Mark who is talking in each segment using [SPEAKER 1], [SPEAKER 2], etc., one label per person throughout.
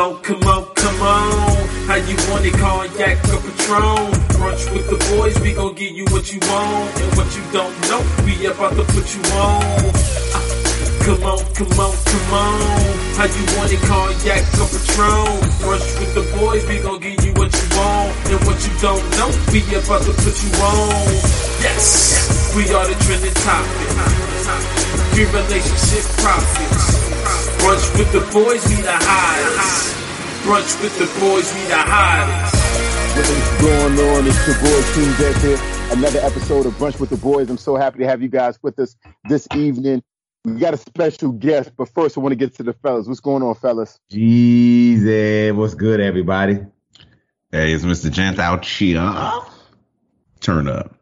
[SPEAKER 1] on, come on, come on. How you want it, cognac or Patron? Brunch with the boys, we gon' give you what you want. And what you don't know, we about to put you on. Uh, Come on, come on, come on. How you want it, cognac or Patron? Brunch with the boys, we gon' give you what you want. And what you don't know, we about to put you on. Yes, we are the trending topic. Your relationship profits. Brunch with the boys, we the hottest. Brunch with the boys, we the hottest.
[SPEAKER 2] What is going on? It's your boy King Deck here. Another episode of Brunch with the Boys. I'm so happy to have you guys with us this evening. We got a special guest, but first I want to get to the fellas. What's going on, fellas?
[SPEAKER 3] Jesus, what's good, everybody?
[SPEAKER 4] Hey, it's Mr. Gent out here. Turn up.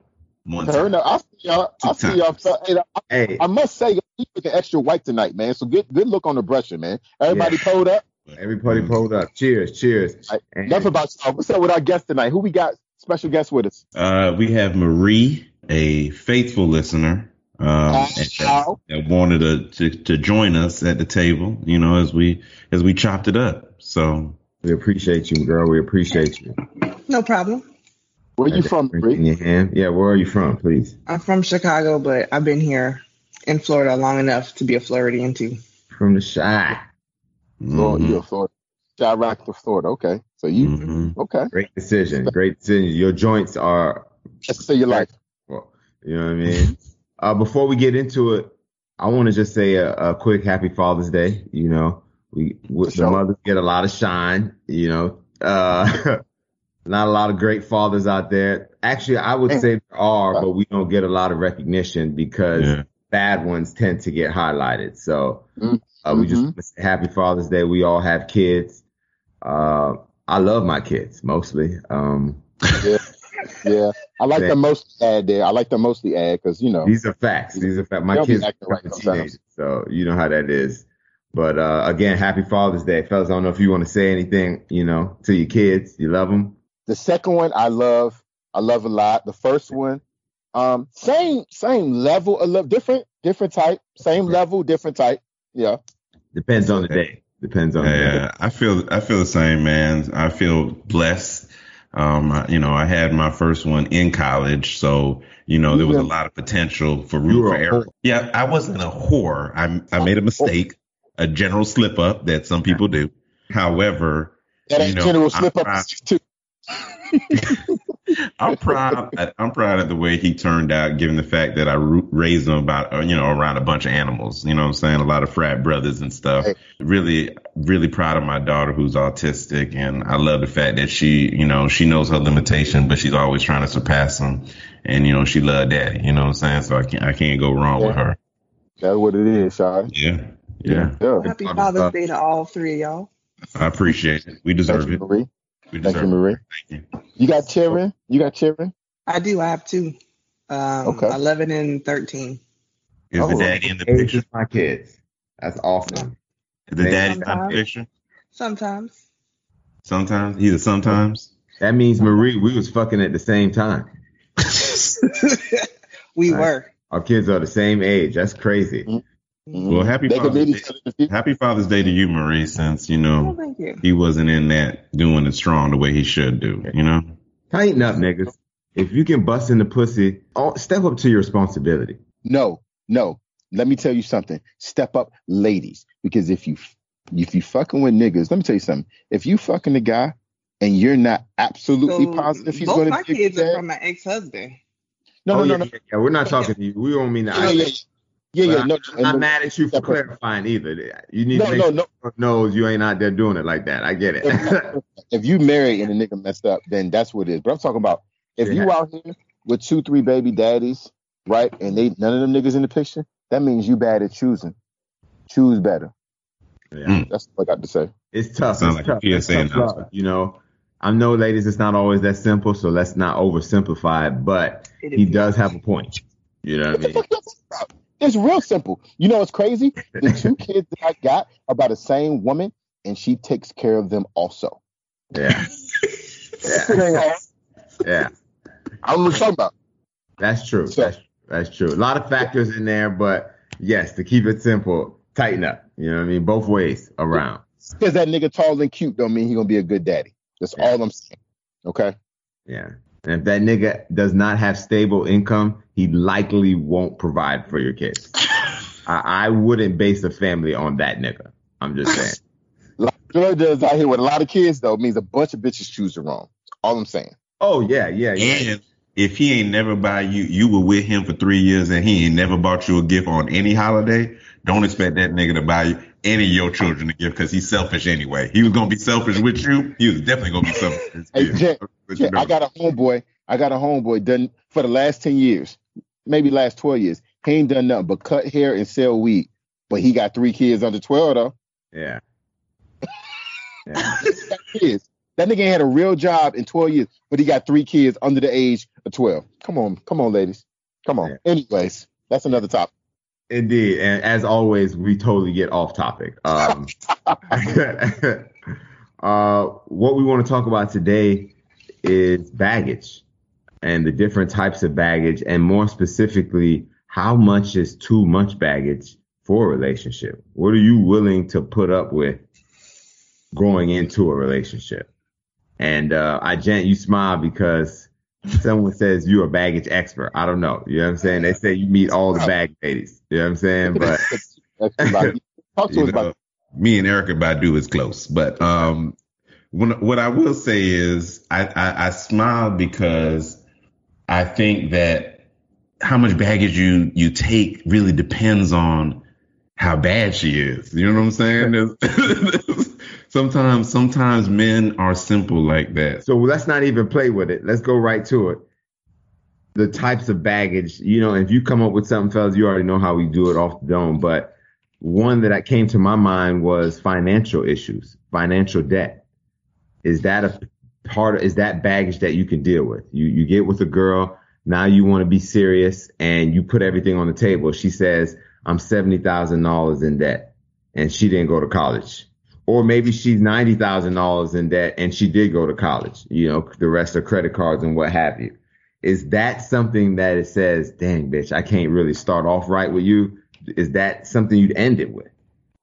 [SPEAKER 4] One
[SPEAKER 2] Turn
[SPEAKER 4] time.
[SPEAKER 2] up. I see y'all. I see y'all. hey, I,
[SPEAKER 3] Hey,
[SPEAKER 2] I must say, you looking extra white tonight, man. So good, good look on the brushing, man. Everybody
[SPEAKER 3] Yeah.
[SPEAKER 2] pulled up.
[SPEAKER 3] everybody pulled up. Cheers, cheers.
[SPEAKER 2] Right. Enough about y'all. What's up with our guest tonight? Who we got? Special guest with us.
[SPEAKER 4] Uh, we have Marie, a faithful listener, um, that, that wanted to, to to join us at the table. You know, as we as we chopped it up. So
[SPEAKER 3] we appreciate you, girl. We appreciate you.
[SPEAKER 5] No problem.
[SPEAKER 2] Where are you from,
[SPEAKER 3] In
[SPEAKER 2] Bree?
[SPEAKER 3] your hand. Yeah, where are you from, please?
[SPEAKER 5] I'm from Chicago, but I've been here in Florida long enough to be a Floridian too.
[SPEAKER 3] From the shy.
[SPEAKER 2] Florida.
[SPEAKER 4] mhm,
[SPEAKER 2] You're Florida. Chirac to Florida. Okay. So you
[SPEAKER 4] mhm.
[SPEAKER 2] okay?
[SPEAKER 3] Great decision. Great decision. Your joints are,
[SPEAKER 2] Let's say your life.
[SPEAKER 3] well, you know what I mean? uh, before we get into it, I want to just say a, a quick happy Father's Day. You know, we, we
[SPEAKER 2] For
[SPEAKER 3] the mothers get a lot of shine, you know, uh, not a lot of great fathers out there. Actually, I would say there are, but we don't get a lot of recognition because
[SPEAKER 4] Yeah.
[SPEAKER 3] bad ones tend to get highlighted. So, uh, we just
[SPEAKER 2] mhm.
[SPEAKER 3] want say happy Father's Day. We all have kids. Uh, I love my kids mostly. Um,
[SPEAKER 2] Yeah, I like
[SPEAKER 3] Yeah.
[SPEAKER 2] the most ad there. I like the mostly ad because you know.
[SPEAKER 3] These are facts. These are facts. My kids
[SPEAKER 2] acting
[SPEAKER 3] are
[SPEAKER 2] right
[SPEAKER 3] teenagers, so you know how that is. But uh, again, happy Father's Day, fellas. I don't know if you want to say anything, you know, to your kids. You love them.
[SPEAKER 2] The second one I love. I love a lot. The first one, um, same same level, a little different, different type, same level, different type. Yeah.
[SPEAKER 3] Depends on the day. Depends on the day.
[SPEAKER 4] Yeah, I feel I feel the same, man. I feel blessed. Um, I- you know, I had my first one in college, so you know there was a lot of potential for
[SPEAKER 3] You
[SPEAKER 4] room for error. Yeah, I wasn't a whore. I I made a mistake, a general slip up that some people do. However,
[SPEAKER 2] That
[SPEAKER 4] You know,
[SPEAKER 2] general
[SPEAKER 4] I'm
[SPEAKER 2] slip up
[SPEAKER 4] proud.
[SPEAKER 2] too.
[SPEAKER 4] I'm proud. I'm proud of the way he turned out, given the fact that I raised him about, uh, you know, around a bunch of animals. You know what I'm saying? A lot of frat brothers and stuff.
[SPEAKER 2] Right.
[SPEAKER 4] Really, really proud of my daughter who's autistic, and I love the fact that she, you know, she knows her limitation, but she's always trying to surpass them. And you know, she loved daddy. You know what I'm saying? So I can't, I can't go wrong with her.
[SPEAKER 2] That's what it is, Sean.
[SPEAKER 4] Yeah, yeah.
[SPEAKER 2] Yeah.
[SPEAKER 5] Happy
[SPEAKER 3] Father's
[SPEAKER 5] Father's
[SPEAKER 3] Day.
[SPEAKER 5] Day to all three of y'all.
[SPEAKER 4] I appreciate it. We deserve
[SPEAKER 2] you,
[SPEAKER 4] it.
[SPEAKER 2] Marie.
[SPEAKER 4] We
[SPEAKER 2] Thank you, Marie.
[SPEAKER 4] Thank you.
[SPEAKER 2] You got children? You got children?
[SPEAKER 5] I do. I have two. Um,
[SPEAKER 2] Okay.
[SPEAKER 5] 11 and 13.
[SPEAKER 4] Is
[SPEAKER 2] Oh,
[SPEAKER 4] the daddy in the
[SPEAKER 3] Age
[SPEAKER 4] picture?
[SPEAKER 3] of my kids. That's awesome.
[SPEAKER 4] Is the
[SPEAKER 3] Man,
[SPEAKER 4] daddy not in the
[SPEAKER 5] sometimes.
[SPEAKER 4] picture?
[SPEAKER 5] Sometimes.
[SPEAKER 4] Sometimes. He's a sometimes.
[SPEAKER 3] That means Marie, we was fucking at the same time.
[SPEAKER 5] we
[SPEAKER 3] Right.
[SPEAKER 5] were.
[SPEAKER 3] Our kids are the same age. That's crazy.
[SPEAKER 2] Mhm.
[SPEAKER 4] Well, happy
[SPEAKER 2] They
[SPEAKER 4] Father's Day.
[SPEAKER 2] each other in the future.
[SPEAKER 4] Happy Father's Day to you, Marie, since, you
[SPEAKER 5] Oh,
[SPEAKER 4] know,
[SPEAKER 5] thank you.
[SPEAKER 4] he wasn't in that doing it strong the way he should do, you know?
[SPEAKER 3] Tighten up, niggas. If you can bust in the pussy, oh, step up to your responsibility.
[SPEAKER 2] No, no. Let me tell you something. Step up, ladies, because if you if you fucking with niggas, let me tell you something. If you fucking a guy and you're not absolutely
[SPEAKER 5] So,
[SPEAKER 2] positive he's
[SPEAKER 5] both
[SPEAKER 2] going
[SPEAKER 5] my
[SPEAKER 2] to be a
[SPEAKER 5] kids
[SPEAKER 2] good
[SPEAKER 5] are from my ex-husband.
[SPEAKER 2] no,
[SPEAKER 3] oh,
[SPEAKER 2] no,
[SPEAKER 3] yeah,
[SPEAKER 2] no, no,
[SPEAKER 3] yeah, yeah. We're not talking to you. We don't mean to.
[SPEAKER 2] yeah, yeah, yeah, yeah, yeah.
[SPEAKER 3] But
[SPEAKER 2] No,
[SPEAKER 3] I'm not
[SPEAKER 2] no,
[SPEAKER 3] mad at you for
[SPEAKER 2] separate.
[SPEAKER 3] clarifying either. You need
[SPEAKER 2] no,
[SPEAKER 3] to make
[SPEAKER 2] no,
[SPEAKER 3] sure
[SPEAKER 2] no.
[SPEAKER 3] everyone knows you ain't out there doing it like that. I get it.
[SPEAKER 2] If, if you married and a nigga messed up, then that's what it is. But I'm talking about if you out here with two, three baby daddies, right, and they none of them niggas in the picture, that means you bad at choosing. Choose better.
[SPEAKER 3] yeah. Hmm.
[SPEAKER 2] That's what I got to say.
[SPEAKER 3] It's tough.
[SPEAKER 4] Sound
[SPEAKER 3] it's
[SPEAKER 4] like a
[SPEAKER 3] tough. It's
[SPEAKER 4] PSA
[SPEAKER 3] tough
[SPEAKER 4] announcement.
[SPEAKER 3] You know, I know, ladies, it's not always that simple, so let's not oversimplify it. But
[SPEAKER 5] It
[SPEAKER 3] he does have a point. You know
[SPEAKER 2] What
[SPEAKER 3] what I mean?
[SPEAKER 2] Fuck you talking about? It's real simple. You know what's crazy? The two kids that I got are by the same woman, and she takes care of them also.
[SPEAKER 3] Yeah. Yeah. yeah.
[SPEAKER 2] I don't know what you're talking about.
[SPEAKER 3] That's true.
[SPEAKER 2] So-
[SPEAKER 3] that's that's true. A lot of factors in there, but yes, to keep it simple, tighten up. You know what I mean? Both ways around.
[SPEAKER 2] because that nigga tall and cute don't mean he gonna be a good daddy. That's
[SPEAKER 3] Yeah.
[SPEAKER 2] all I'm saying. Okay.
[SPEAKER 3] Yeah. And if that nigga does not have stable income, he likely won't provide for your kids. I, I wouldn't base a family on that nigga. I'm just saying.
[SPEAKER 2] Girl does out here with a lot of kids though means a bunch of bitches choose the wrong. All I'm saying.
[SPEAKER 3] Oh yeah, yeah, yeah.
[SPEAKER 4] And if he ain't never buy you, you were with him for three years and he ain't never bought you a gift on any holiday. Don't expect that nigga to buy you any of your children a gift because he's selfish anyway. He was gonna be selfish with you. He was definitely gonna be selfish.
[SPEAKER 2] Hey,
[SPEAKER 4] his kids.
[SPEAKER 2] Jen,
[SPEAKER 4] But you
[SPEAKER 2] Jen, I got a homeboy. I got a homeboy done for the last ten years, maybe last twelve years. He ain't done nothing but cut hair and sell weed. But he got three kids under twelve though.
[SPEAKER 3] Yeah. Yeah.
[SPEAKER 2] Kids. That nigga ain't had a real job in twelve years, but he got three kids under the age of twelve. Come on, come on, ladies, come on.
[SPEAKER 3] Yeah.
[SPEAKER 2] Anyways, that's another topic.
[SPEAKER 3] Indeed. And as always, we totally get off topic. Um, uh, what we want to talk about today is baggage and the different types of baggage, and more specifically, how much is too much baggage for a relationship? What are you willing to put up with going into a relationship? And uh, I, Jen, you smile because someone says you're a baggage expert. I don't know. You know what I'm saying? They say you meet all the bag ladies. You know what I'm saying? But
[SPEAKER 2] That's about it. Talk to us about
[SPEAKER 4] me and Erykah Badu is close, but um, when, what I will say is I, I, I smile because I think that how much baggage you you take really depends on how bad she is. You know what I'm saying? Sometimes sometimes men are simple like that.
[SPEAKER 3] So let's not even play with it. Let's go right to it. The types of baggage, you know, if you come up with something, fellas, you already know how we do it off the dome. But one that came to my mind was financial issues, financial debt. Is that a part of, is that baggage that you can deal with? You, you get with a girl. Now you want to be serious and you put everything on the table. She says, I'm $70,000 in debt and she didn't go to college or maybe she's ninety thousand dollars in debt and she did go to college. You know, the rest are credit cards and what have you. Is that something that it says, "Dang, bitch, I can't really start off right with you"? Is that something you'd end it with?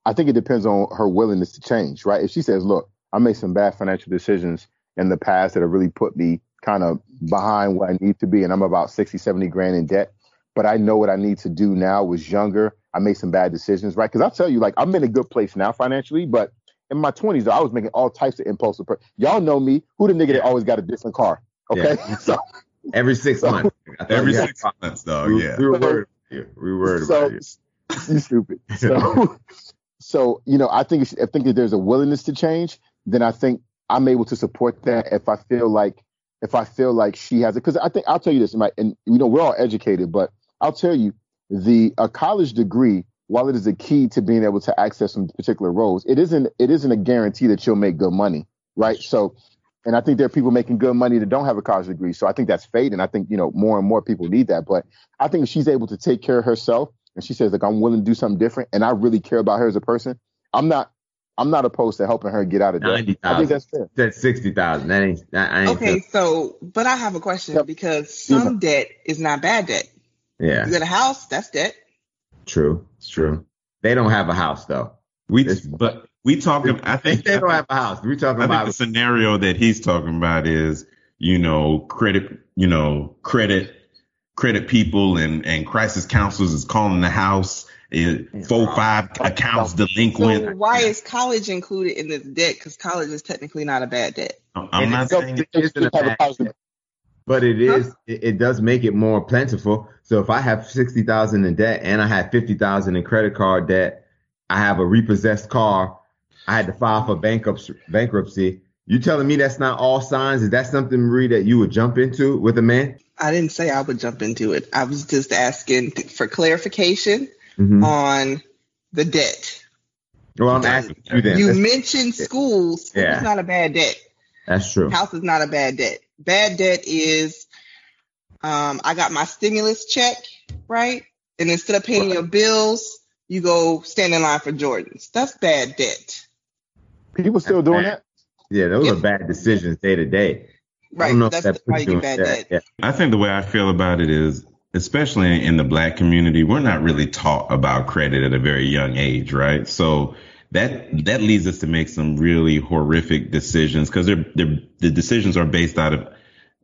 [SPEAKER 2] I think it depends on her willingness to change, right? If she says, look, I made some bad financial decisions in the past that have really put me kind of behind where I need to be, and I'm about 60, 70 grand in debt, but I know what I need to do now was younger. I made some bad decisions, right? Because I'll tell you, like, I'm in a good place now financially, but in my 20s, I was making all types of impulsive. pur- Y'all know me. Who the nigga that always got a different car? Okay. so,
[SPEAKER 3] Every six
[SPEAKER 2] So-
[SPEAKER 3] months.
[SPEAKER 4] Every
[SPEAKER 3] you had-
[SPEAKER 4] six months, dog.
[SPEAKER 3] we,
[SPEAKER 4] Yeah.
[SPEAKER 3] we were worried about you. We were worried
[SPEAKER 2] so
[SPEAKER 3] about you.
[SPEAKER 2] you stupid. So, so you know, I think I think if there's a willingness to change, then I think I'm able to support that. If I feel like if I feel like she has it, because I think I'll tell you this, Mike, and you know, we're all educated, but I'll tell you the a college degree, while it is a key to being able to access some particular roles, it isn't it isn't a guarantee that you'll make good money, right? So. And I think there are people making good money that don't have a college degree. So I think that's fate. And I think, you know, more and more people need that. But I think if she's able to take care of herself and she says like I'm willing to do something different and I really care about her as a person, I'm not I'm not opposed to helping her get out of debt. I think
[SPEAKER 3] 90,000.
[SPEAKER 2] that's fair.
[SPEAKER 3] Said sixty thousand. That ain't. That, I ain't
[SPEAKER 5] Okay, so but I have a question
[SPEAKER 2] Yep.
[SPEAKER 5] because some debt is not bad debt.
[SPEAKER 3] yeah,
[SPEAKER 5] You got a house, that's debt.
[SPEAKER 3] True. It's true. They don't have a house though.
[SPEAKER 4] We
[SPEAKER 3] It's-
[SPEAKER 4] but we talking. I think
[SPEAKER 3] they don't have a house. We're talking
[SPEAKER 4] I think
[SPEAKER 3] about
[SPEAKER 4] the scenario that he's talking about is, you know, credit, you know, credit, credit people and, and crisis counselors is calling the house, eh, four, five accounts
[SPEAKER 5] So
[SPEAKER 4] delinquent.
[SPEAKER 5] why is college included in this debt? Because college is technically not a bad debt.
[SPEAKER 4] I'm
[SPEAKER 3] And
[SPEAKER 4] not saying
[SPEAKER 3] It isn't a
[SPEAKER 2] Have a
[SPEAKER 3] bad
[SPEAKER 2] college degree.
[SPEAKER 3] But it is, it, it does make it more plentiful. So if I have 60,000 in debt and I have 50,000 in credit card debt, I have a repossessed car, I had to file for bankruptcy, bankruptcy. You telling me that's not all signs? Is that something, Marie, that you would jump into with a man?
[SPEAKER 5] I didn't say I would jump into it. I was just asking for clarification
[SPEAKER 3] Mm-hmm.
[SPEAKER 5] on the debt.
[SPEAKER 3] Well, I'm asking you then.
[SPEAKER 5] You mentioned schools. School
[SPEAKER 3] Yeah.
[SPEAKER 5] is not a bad debt.
[SPEAKER 3] that's true.
[SPEAKER 5] House is not a bad debt. Bad debt is um, I got my stimulus check, right? And instead of paying your bills, you go stand in line for Jordans. That's bad debt.
[SPEAKER 2] People still doing that?
[SPEAKER 3] Yeah, those
[SPEAKER 5] Yeah.
[SPEAKER 3] are bad decisions day to day. I
[SPEAKER 5] Right.
[SPEAKER 3] don't know if
[SPEAKER 5] That's
[SPEAKER 3] that
[SPEAKER 5] why
[SPEAKER 3] puts
[SPEAKER 5] you
[SPEAKER 3] you
[SPEAKER 5] get bad
[SPEAKER 3] debt.
[SPEAKER 5] debt.
[SPEAKER 3] Yeah.
[SPEAKER 4] I think the way I feel about it is, especially in the black community, we're not really taught about credit at a very young age, right? So that that leads us to make some really horrific decisions because they're, they're the decisions are based out of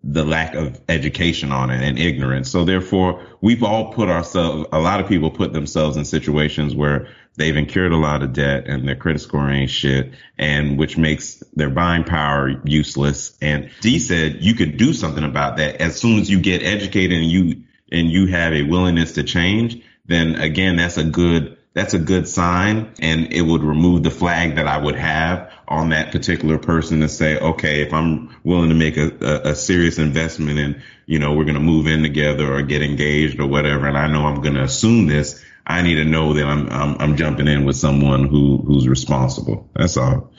[SPEAKER 4] the lack of education on it and ignorance. So therefore, we've all put ourselves, a lot of people put themselves in situations where they've incurred a lot of debt and their credit score ain't shit and which makes their buying power useless. And D said you could do something about that as soon as you get educated and you, and you have a willingness to change, then again, that's a good, that's a good sign and it would remove the flag that I would have on that particular person to say, okay, if I'm willing to make a, a, a serious investment and, you know, we're going to move in together or get engaged or whatever, and I know I'm going to assume this, I need to know that I'm, I'm, I'm jumping in with someone who, who's responsible. That's all.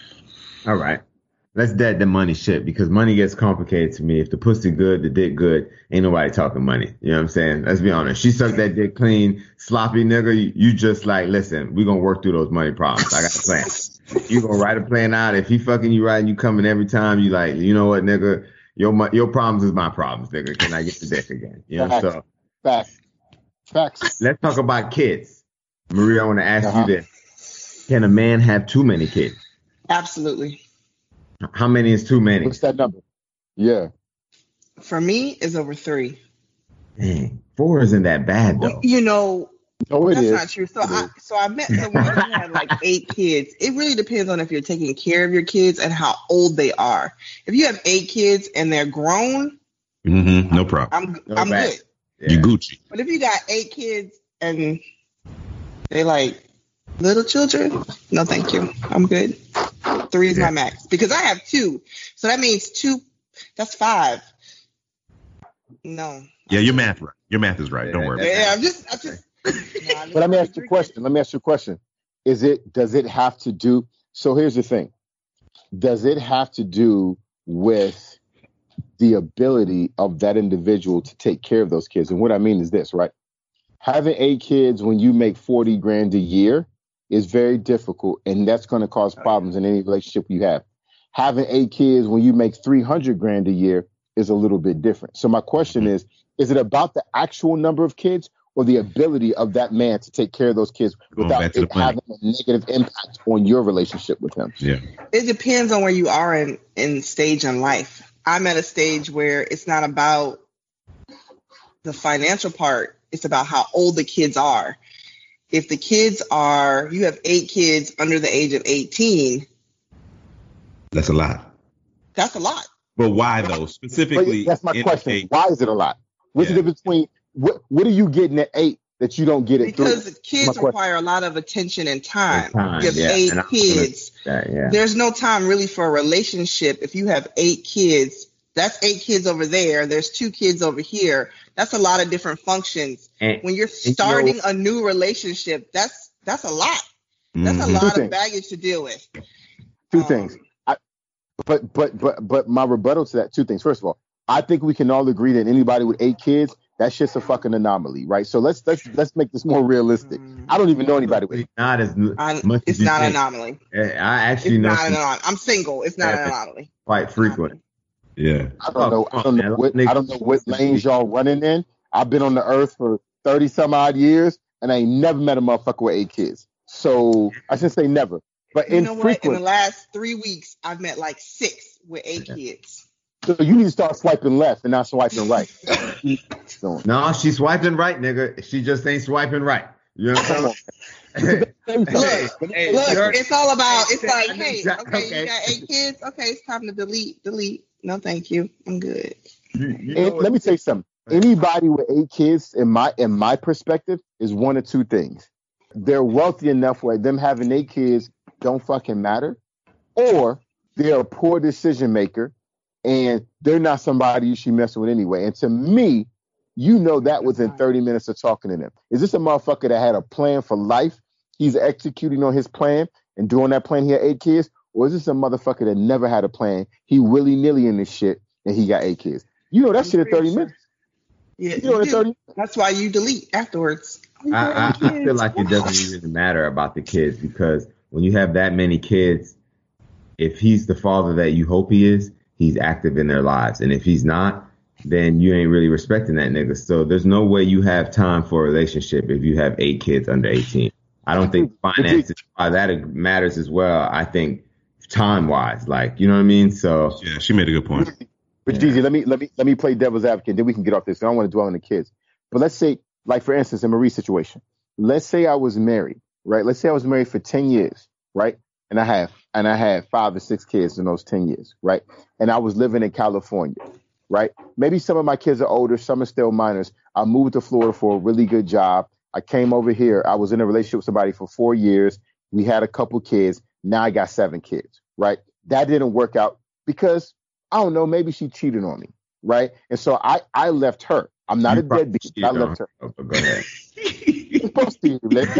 [SPEAKER 3] All right. Let's dead the money shit because money gets complicated to me. If the pussy good, the dick good, ain't nobody talking money. You know what I'm saying? Let's be honest. She sucked that dick clean, sloppy nigga. You just like, listen, we gonna work through those money problems. I got a plan. you gonna write a plan out. If he fucking you right and you coming every time, you like, you know what, nigga, your your problems is my problems, nigga. Can I get the dick again? You know,
[SPEAKER 2] Facts.
[SPEAKER 3] so
[SPEAKER 2] Facts. Facts.
[SPEAKER 3] let's talk about kids. Maria, I want to ask
[SPEAKER 2] Uh-huh.
[SPEAKER 3] you this: Can a man have too many kids?
[SPEAKER 5] Absolutely.
[SPEAKER 3] How many is too many?
[SPEAKER 2] What's that number? Yeah.
[SPEAKER 5] For me, is over three.
[SPEAKER 3] Dang, four isn't that bad though.
[SPEAKER 5] You know,
[SPEAKER 2] it
[SPEAKER 5] that's
[SPEAKER 2] is.
[SPEAKER 5] not true. So
[SPEAKER 2] It
[SPEAKER 5] I
[SPEAKER 2] is.
[SPEAKER 5] so I met someone who had like eight kids. It really depends on if you're taking care of your kids and how old they are. If you have eight kids and they're grown,
[SPEAKER 4] Mm-hmm. No problem.
[SPEAKER 5] I'm
[SPEAKER 3] No
[SPEAKER 5] I'm
[SPEAKER 3] bad.
[SPEAKER 5] good.
[SPEAKER 4] You
[SPEAKER 3] Yeah.
[SPEAKER 4] Gucci.
[SPEAKER 5] But if you got eight kids and they like little children, no, thank you. I'm good. Three is
[SPEAKER 3] Yeah.
[SPEAKER 5] my max because I have two, so that means two. That's five. No.
[SPEAKER 4] Yeah, your math right. Your math is right. Don't worry.
[SPEAKER 5] Yeah, I'm just, I just. No,
[SPEAKER 2] But let me ask you a question. Let me ask you a question. Is it does it have to do so here's the thing. Does it have to do with the ability of that individual to take care of those kids? And what I mean is this, right? Having eight kids when you make 40 grand a year is very difficult and that's going to cause problems in any relationship you have. Having eight kids when you make 300 grand a year is a little bit different. So my question mm-hmm. is, is it about the actual number of kids or the ability of that man to take care of those kids
[SPEAKER 4] Going
[SPEAKER 2] without
[SPEAKER 4] back to the
[SPEAKER 2] it having a negative impact on your relationship with him?
[SPEAKER 4] Yeah.
[SPEAKER 5] It depends on where you are in in stage in life. I'm at a stage where it's not about the financial part. It's about how old the kids are. If the kids are, you have eight kids under the age of 18,
[SPEAKER 4] That's a lot.
[SPEAKER 5] that's a lot.
[SPEAKER 4] But why though?
[SPEAKER 2] But
[SPEAKER 4] Specifically,
[SPEAKER 2] that's my question.
[SPEAKER 4] indicate-
[SPEAKER 2] Why is it a lot? What's
[SPEAKER 4] Yeah.
[SPEAKER 2] the difference between what what are you getting at eight that you don't get at
[SPEAKER 5] Because
[SPEAKER 2] three?
[SPEAKER 5] kids
[SPEAKER 2] My question.
[SPEAKER 5] require a lot of attention and time.
[SPEAKER 3] And time,
[SPEAKER 5] you have
[SPEAKER 3] yeah.
[SPEAKER 5] eight
[SPEAKER 3] And I'm
[SPEAKER 5] kids.
[SPEAKER 3] That, yeah.
[SPEAKER 5] There's no time really for a relationship if you have eight kids. That's eight kids over there. There's two kids over here. That's a lot of different functions.
[SPEAKER 3] And,
[SPEAKER 5] When you're
[SPEAKER 3] you know-
[SPEAKER 5] starting a new relationship, that's that's a lot. That's a
[SPEAKER 4] Mhm.
[SPEAKER 5] lot of
[SPEAKER 2] things.
[SPEAKER 5] baggage to deal with.
[SPEAKER 2] Two
[SPEAKER 5] Um,
[SPEAKER 2] things. I, but but but but my rebuttal to that two things. First of all, I think we can all agree that anybody with eight kids, that shit's a fucking anomaly, right? So let's let's let's make this more realistic. I don't even know anybody with
[SPEAKER 3] It's not as
[SPEAKER 5] I,
[SPEAKER 3] much
[SPEAKER 5] it's
[SPEAKER 3] as
[SPEAKER 5] not an anomaly.
[SPEAKER 3] I actually
[SPEAKER 5] It's
[SPEAKER 3] know
[SPEAKER 5] not an anomaly. I'm single. It's not an anomaly.
[SPEAKER 3] quite frequent.
[SPEAKER 4] Yeah.
[SPEAKER 2] I don't know. I don't know what I don't know what lanes y'all running in. I've been on the earth for thirty some odd years, and I ain't never met a motherfucker with eight kids. So I shouldn't say never, but
[SPEAKER 5] You know what? In the last three weeks, I've met like six with eight kids.
[SPEAKER 2] So you need to start swiping left and not swiping right.
[SPEAKER 3] No, she's swiping right, nigga. She just ain't swiping right. You know what I'm saying?
[SPEAKER 2] Look,
[SPEAKER 3] Hey, hey,
[SPEAKER 5] Look, it's all about. It's like, hey, okay,
[SPEAKER 3] okay.
[SPEAKER 5] you got eight kids. Okay, it's time to delete. Delete. No, thank you. I'm good.
[SPEAKER 3] you- you
[SPEAKER 2] And let me tell you something. Anybody with eight kids, in my in my perspective, is one of two things. They're wealthy enough where them having eight kids don't fucking matter, or they're a poor decision maker and they're not somebody you should mess with anyway. And to me, you know that within 30 minutes of talking to them. Is this a motherfucker that had a plan for life? He's executing on his plan and doing that plan. He had eight kids, or is this a motherfucker that never had a plan? He willy nilly in this shit and he got eight kids. You know that shit in 30 minutes.
[SPEAKER 5] Yeah,
[SPEAKER 2] You know
[SPEAKER 5] you
[SPEAKER 2] in
[SPEAKER 5] do.
[SPEAKER 2] 30
[SPEAKER 5] That's why you delete afterwards.
[SPEAKER 3] I, I, I feel like it doesn't even matter about the kids because when you have that many kids, if he's the father that you hope he is, he's active in their lives. And if he's not, then you ain't really respecting that nigga. So there's no way you have time for a relationship if you have eight kids under 18. I don't think finances why that matters as well. I think time wise, like you know what I mean. So
[SPEAKER 4] Yeah, she made a good point.
[SPEAKER 2] But Jeezy, let me let me let me play devil's advocate. Then we can get off this. I don't want to dwell on the kids. But let's say, like for instance, in Marie's situation, let's say I was married, right? Let's say I was married for ten years, right? And I have and I had five or six kids in those ten years, right? And I was living in California, right? Maybe some of my kids are older, some are still minors. I moved to Florida for a really good job. I came over here. I was in a relationship with somebody for four years. We had a couple kids. Now I got seven kids, right? That didn't work out because I don't know, maybe she cheated on me, right? And so I I left her. I'm not
[SPEAKER 3] You
[SPEAKER 2] a deadbeat.
[SPEAKER 3] cheated
[SPEAKER 2] I left her.
[SPEAKER 3] her, but Go ahead.
[SPEAKER 2] It's possible, like,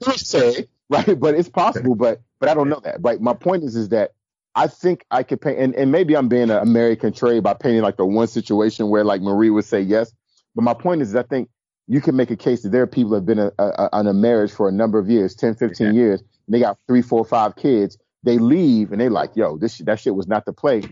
[SPEAKER 2] don't say, right? But it's possible, but but I don't know that. Right. My point is is that I think I could paint, and, and maybe I'm being an American trade by painting like the one situation where like Marie would say yes. But my point is, is I think you can make a case that there are people that have been a, a, a, a marriage for a number of years, 10, 15
[SPEAKER 3] Yeah.
[SPEAKER 2] years, and they got three, four, five kids. They leave and they like, yo, this that shit was not the play.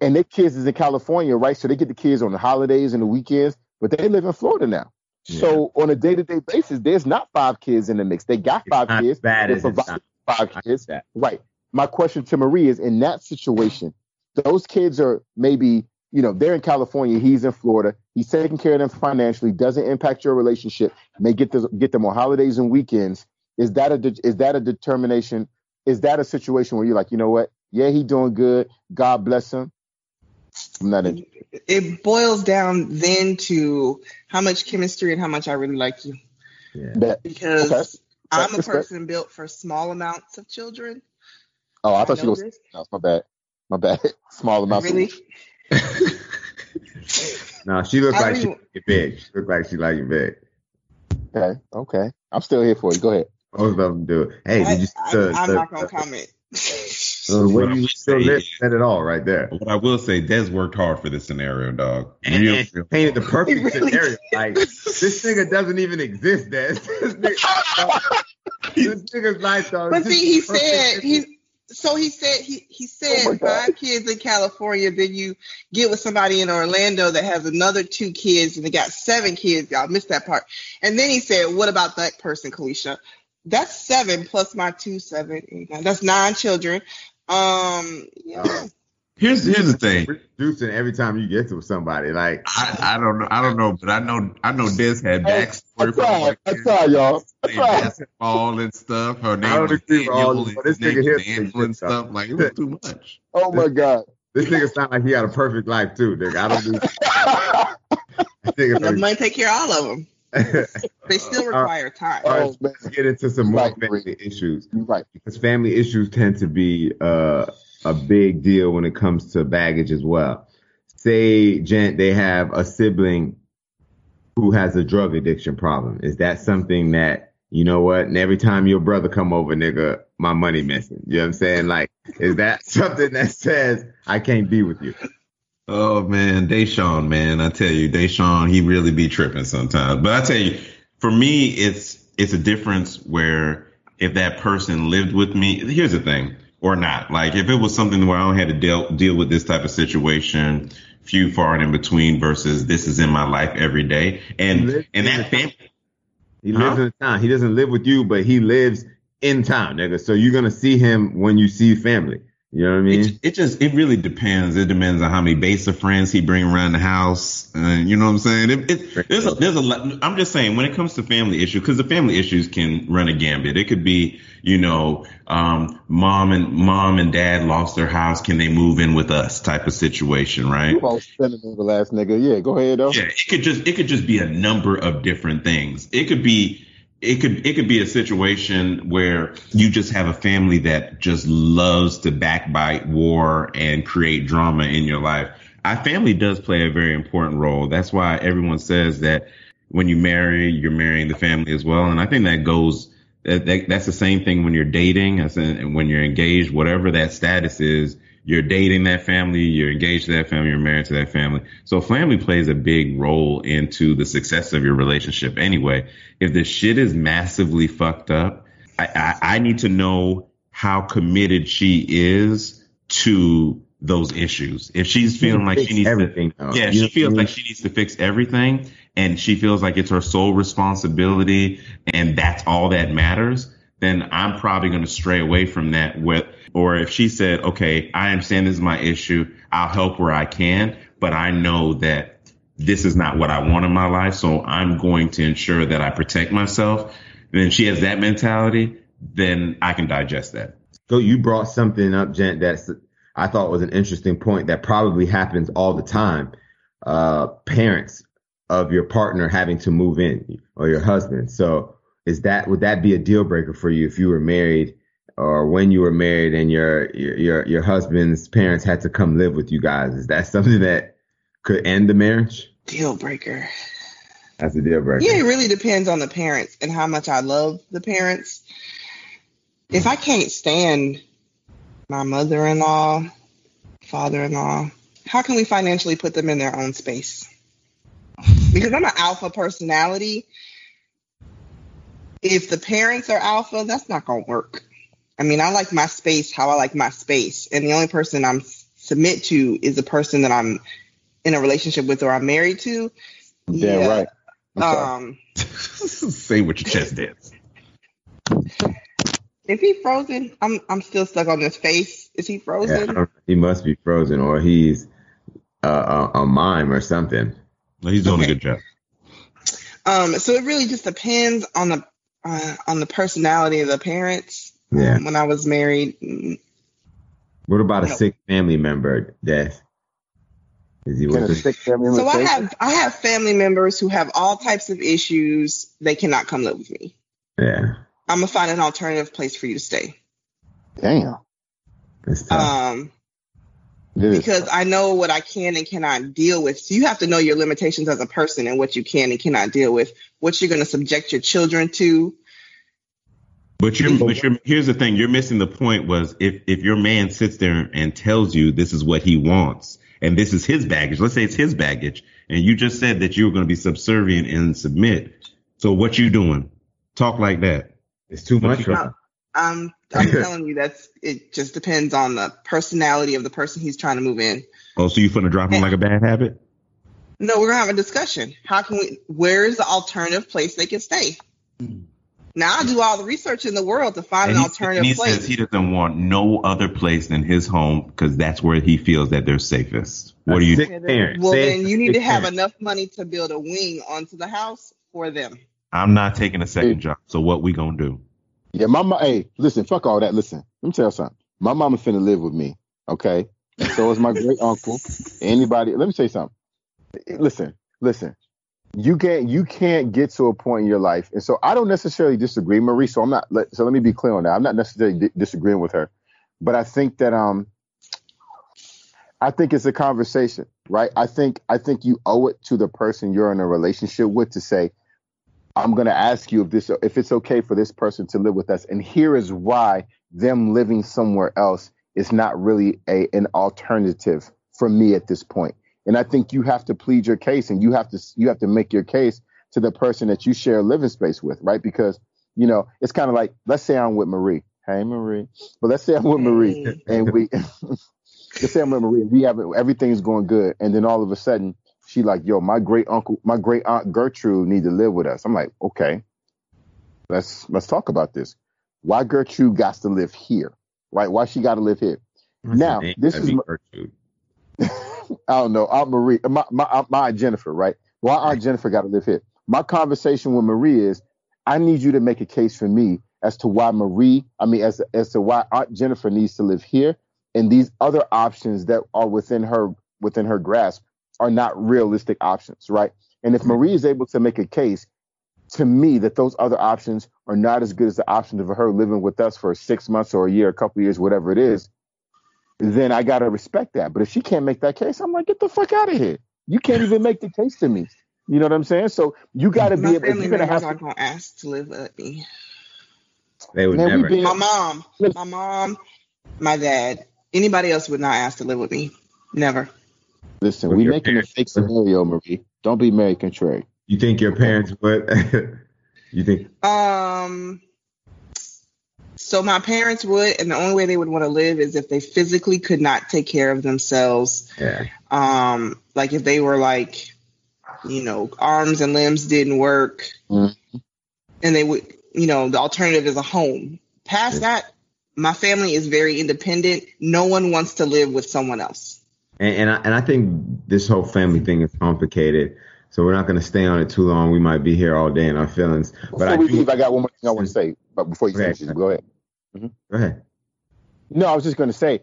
[SPEAKER 2] And their kids is in California, right? So they get the kids on the holidays and the weekends, but they live in Florida now. So on a day to day basis, there's not five kids in the mix. They got
[SPEAKER 3] It's
[SPEAKER 2] five kids.
[SPEAKER 3] bad
[SPEAKER 2] They provide five kids.
[SPEAKER 3] that.
[SPEAKER 2] Right. My question to Marie is in that situation, those kids are maybe, you know, they're in California, he's in Florida, he's taking care of them financially, doesn't impact your relationship, may get this, get them on holidays and weekends. Is that a de- is that a determination? Is that a situation where you're like, you know what? Yeah, he doing good. God bless him. I'm not in.
[SPEAKER 5] It boils down then to how much chemistry and how much I really like you.
[SPEAKER 3] Yeah.
[SPEAKER 2] That.
[SPEAKER 5] Because
[SPEAKER 2] Okay.
[SPEAKER 5] I'm a
[SPEAKER 2] Respect.
[SPEAKER 5] person built for small amounts of children.
[SPEAKER 2] Oh, I thought
[SPEAKER 5] I
[SPEAKER 2] you was.
[SPEAKER 5] this.
[SPEAKER 2] No, my bad. My bad. Small amounts. of-
[SPEAKER 5] Really?
[SPEAKER 3] No, she looked like
[SPEAKER 5] don't
[SPEAKER 3] she
[SPEAKER 5] even-
[SPEAKER 3] like it big. She looked like she like it big.
[SPEAKER 2] Okay. Okay. I'm still here for you. Go ahead.
[SPEAKER 3] Most of them do. Hey,
[SPEAKER 5] I,
[SPEAKER 3] did you see the,
[SPEAKER 5] am
[SPEAKER 3] the,
[SPEAKER 5] not gonna comment.
[SPEAKER 3] the way
[SPEAKER 4] What
[SPEAKER 3] you
[SPEAKER 4] I'm
[SPEAKER 3] still lit said it all right there.
[SPEAKER 4] What I will say, Des worked hard for this scenario, dog.
[SPEAKER 3] And,
[SPEAKER 4] Real-
[SPEAKER 3] painted the perfect
[SPEAKER 5] really
[SPEAKER 3] scenario.
[SPEAKER 5] did.
[SPEAKER 3] Like this nigga doesn't even exist, Des. This nigga, this nigga's life, dog.
[SPEAKER 5] But see, he said he. So he said he he said
[SPEAKER 2] Oh my God.
[SPEAKER 5] five kids in California. Then you get with somebody in Orlando that has another two kids, and they got seven kids. Y'all missed that part. And then he said, "What about that person, Kalisha? That's seven plus my two, seven, eight, nine. That's nine children. Um, yeah.
[SPEAKER 4] Here's here's the thing.
[SPEAKER 3] Reducing every time you get to somebody. Like
[SPEAKER 4] I, I don't know. I don't know, but I know I know Des had
[SPEAKER 2] I
[SPEAKER 4] backstory
[SPEAKER 2] tried. I tried, y'all. I tried.
[SPEAKER 4] basketball and stuff. Her
[SPEAKER 3] I
[SPEAKER 4] name
[SPEAKER 3] don't
[SPEAKER 4] was
[SPEAKER 3] agree all
[SPEAKER 4] Daniel,
[SPEAKER 3] this,
[SPEAKER 4] and
[SPEAKER 3] this
[SPEAKER 4] name
[SPEAKER 3] nigga
[SPEAKER 4] was
[SPEAKER 3] here
[SPEAKER 4] Daniel and
[SPEAKER 3] stuff.
[SPEAKER 4] stuff. Like it was too much.
[SPEAKER 2] Oh my God.
[SPEAKER 3] this nigga sound like he had a perfect life too, nigga. I don't do. I think
[SPEAKER 5] Enough
[SPEAKER 3] it's
[SPEAKER 5] money to take care of all of them.
[SPEAKER 3] Like,
[SPEAKER 5] They still
[SPEAKER 3] Uh,
[SPEAKER 5] require time.
[SPEAKER 3] all right,
[SPEAKER 2] Oh,
[SPEAKER 3] let's get into some more
[SPEAKER 2] Right,
[SPEAKER 3] family issues.
[SPEAKER 2] Right.
[SPEAKER 3] because family issues tend to be uh, a big deal when it comes to baggage as well. Say, gent, they have a sibling who has a drug addiction problem. Is that something that you know what? And every time your brother come over, nigga, my money missing. You know what I'm saying? Like, is that something that says I can't be with you?
[SPEAKER 4] Oh man, Deshaun, man, I tell you, Deshaun, he really be tripping sometimes. But I tell you, for me, it's it's a difference where if that person lived with me, here's the thing, or not. Like if it was something where I don't have to deal deal with this type of situation, few far and in between versus this is in my life every day, and and that family.
[SPEAKER 3] He
[SPEAKER 4] Huh?
[SPEAKER 3] lives in town. He doesn't live with you, but he lives in town, nigga. So you're gonna see him when you see family. You know what I mean?
[SPEAKER 4] It, it just it really depends. It depends on how many base of friends he bring around the house. and you know what I'm saying? It, it, there's a, there's a lot. I'm just saying when it comes to family issues, because the family issues can run a gambit. It could be you know um, mom and mom and dad lost their house. Can they move in with us? Type of situation, right?
[SPEAKER 2] You all spending over last nigga. Yeah, go ahead though.
[SPEAKER 4] Yeah, it could just it could just be a number of different things. It could be it could it could be a situation where you just have a family that just loves to backbite war and create drama in your life. Our family does play a very important role. That's why everyone says that when you marry, you're marrying the family as well. And I think that goes that, that that's the same thing when you're dating, in, when you're engaged, whatever that status is, you're dating that family, you're engaged to that family, you're married to that family. So family plays a big role into the success of your relationship anyway. If the shit is massively fucked up, I, I, I need to know how committed she is to those issues. If she's feeling like she needs to
[SPEAKER 3] everything. though.
[SPEAKER 4] yeah,
[SPEAKER 3] You
[SPEAKER 4] she feels like she needs to fix everything. and she feels like it's her sole responsibility and that's all that matters, then I'm probably going to stray away from that with, or if she said, okay, I understand this is my issue. I'll help where I can, but I know that this is not what I want in my life. So I'm going to ensure that I protect myself. Then she has that mentality, then I can digest that.
[SPEAKER 3] So you brought something up, Gent, that's I thought was an interesting point that probably happens all the time. Uh, parents of your partner having to move in or your husband. So is that would that be a deal breaker for you if you were married or when you were married and your your your husband's parents had to come live with you guys? Is that something that could end the marriage?
[SPEAKER 5] Deal breaker.
[SPEAKER 3] That's a deal breaker.
[SPEAKER 5] Yeah, it really depends on the parents and how much I love the parents. If I can't stand my mother-in-law, father-in-law, how can we financially put them in their own space? Because I'm an alpha personality. If the parents are alpha, that's not going to work. I mean, I like my space how I like my space. And the only person I'm submit to is the person that I'm in a relationship with or I'm married to.
[SPEAKER 2] Yeah, right.
[SPEAKER 5] Um,
[SPEAKER 4] Say what your chest dance.
[SPEAKER 5] Is he frozen? I'm I'm still stuck on this face. Is he
[SPEAKER 3] Yeah,
[SPEAKER 5] frozen?
[SPEAKER 3] he must be frozen or he's uh, a, a mime or something.
[SPEAKER 4] No, he's doing
[SPEAKER 5] Okay.
[SPEAKER 4] a good job.
[SPEAKER 5] Um, so it really just depends on the uh, on the personality of the parents.
[SPEAKER 3] Yeah.
[SPEAKER 5] Um, when I was married, mm,
[SPEAKER 3] What about a
[SPEAKER 5] No.
[SPEAKER 3] sick family member death? Is he
[SPEAKER 2] Can a
[SPEAKER 3] with us?
[SPEAKER 2] sick family
[SPEAKER 5] so I have I have family members who have all types of issues. They cannot come live with me.
[SPEAKER 3] Yeah.
[SPEAKER 5] I'm gonna find an alternative place for you to stay.
[SPEAKER 2] Damn.
[SPEAKER 3] It's tough.
[SPEAKER 5] Um, because I know what I can and cannot deal with. So you have to know your limitations as a person and what you can and cannot deal with, what you're going to subject your children to.
[SPEAKER 4] But you're, but you're, here's the thing: you're missing the point. Was if if your man sits there and tells you this is what he wants and this is his baggage. Let's say it's his baggage, and you just said that you were going to be subservient and submit. So what you doing? Talk like that.
[SPEAKER 3] it's too much.
[SPEAKER 4] you
[SPEAKER 3] for
[SPEAKER 5] got-
[SPEAKER 3] him.
[SPEAKER 5] Um, I'm telling you, that's it. Just depends on the personality of the person he's trying to move in.
[SPEAKER 4] Oh, so you finna drop him like a bad habit?
[SPEAKER 5] No, we're gonna have a discussion. How can we? Where is the alternative place they can stay? Now I do all the research in the world to find
[SPEAKER 4] And
[SPEAKER 5] an
[SPEAKER 4] he,
[SPEAKER 5] alternative
[SPEAKER 4] and he
[SPEAKER 5] place.
[SPEAKER 4] says he doesn't want no other place than his home because that's where he feels that they're safest. What
[SPEAKER 3] A
[SPEAKER 4] do you?
[SPEAKER 3] sick
[SPEAKER 5] Okay, then- well,
[SPEAKER 3] Say
[SPEAKER 5] then you need to have
[SPEAKER 3] parent.
[SPEAKER 5] enough money to build a wing onto the house for them.
[SPEAKER 4] I'm not taking a second
[SPEAKER 2] Hey.
[SPEAKER 4] job. So what we gonna do?
[SPEAKER 2] Yeah, my mom. Hey, listen, fuck all that. Listen, let me tell you something. My mama finna live with me, okay? And so is my great uncle. Anybody? Let me say something. Listen, listen. You can't you can't get to a point in your life, and so I don't necessarily disagree, Marie. So I'm not. So let me be clear on that. I'm not necessarily di- disagreeing with her, but I think that um, I think it's a conversation, right? I think I think you owe it to the person you're in a relationship with to say, I'm going to ask you if this if it's okay for this person to live with us, and here is why them living somewhere else is not really a an alternative for me at this point. And I think you have to plead your case, and you have to you have to make your case to the person that you share a living space with, right? Because you know it's kind of like let's say I'm with Marie, hey Marie, but let's say I'm with Marie,
[SPEAKER 5] Hey.
[SPEAKER 2] and we let's say I'm with Marie, we have everything's going good, and then all of a sudden she like, yo, my great uncle, my great aunt Gertrude need to live with us. I'm like, okay, let's let's talk about this. Why Gertrude got to live here, right? Why she got to live here?
[SPEAKER 3] What's
[SPEAKER 2] Now, this is my-
[SPEAKER 3] Gertrude.
[SPEAKER 2] I don't know, Aunt Marie, my my, Aunt- my Aunt Jennifer, right? Why Aunt Jennifer got to live here? My conversation with Marie is, I need you to make a case for me as to why Marie, I mean, as as to why Aunt Jennifer needs to live here, and these other options that are within her within her grasp are not realistic options, right? And if Marie is able to make a case to me that those other options are not as good as the option of her living with us for six months or a year, a couple years, whatever it is, then I gotta respect that. But if she can't make that case, I'm like, get the fuck out of here. You can't even make the case to me. You know what I'm saying? So you gotta be able. If
[SPEAKER 5] family
[SPEAKER 2] you're gonna have
[SPEAKER 5] aren't
[SPEAKER 2] to,
[SPEAKER 5] going to ask to live with me.
[SPEAKER 3] They would
[SPEAKER 2] Man,
[SPEAKER 3] never.
[SPEAKER 2] been-
[SPEAKER 5] My mom, my mom, my dad, anybody else would not ask to live with me. Never.
[SPEAKER 2] listen,
[SPEAKER 3] With
[SPEAKER 2] we
[SPEAKER 3] your
[SPEAKER 2] making a
[SPEAKER 3] parents.
[SPEAKER 2] fake scenario, Marie. Don't be Mary Contrary.
[SPEAKER 3] You think your parents would? you think?
[SPEAKER 5] Um. So my parents would, and the only way they would want to live is if they physically could not take care of themselves.
[SPEAKER 3] Yeah.
[SPEAKER 5] Um, like if they were like you know, arms and limbs didn't work,
[SPEAKER 2] Mhm.
[SPEAKER 5] and they would, you know, the alternative is a home. Past that, my family is very independent. No one wants to live with someone else.
[SPEAKER 3] And and I, and I think this whole family thing is complicated. So we're not going to stay on it too long. We might be here all day in our feelings. But
[SPEAKER 2] Before
[SPEAKER 3] I
[SPEAKER 2] we
[SPEAKER 3] do,
[SPEAKER 2] leave, I got one more thing I want to say. But before you
[SPEAKER 3] ahead.
[SPEAKER 2] finish, go ahead.
[SPEAKER 3] go ahead.
[SPEAKER 2] No, I was just going to say,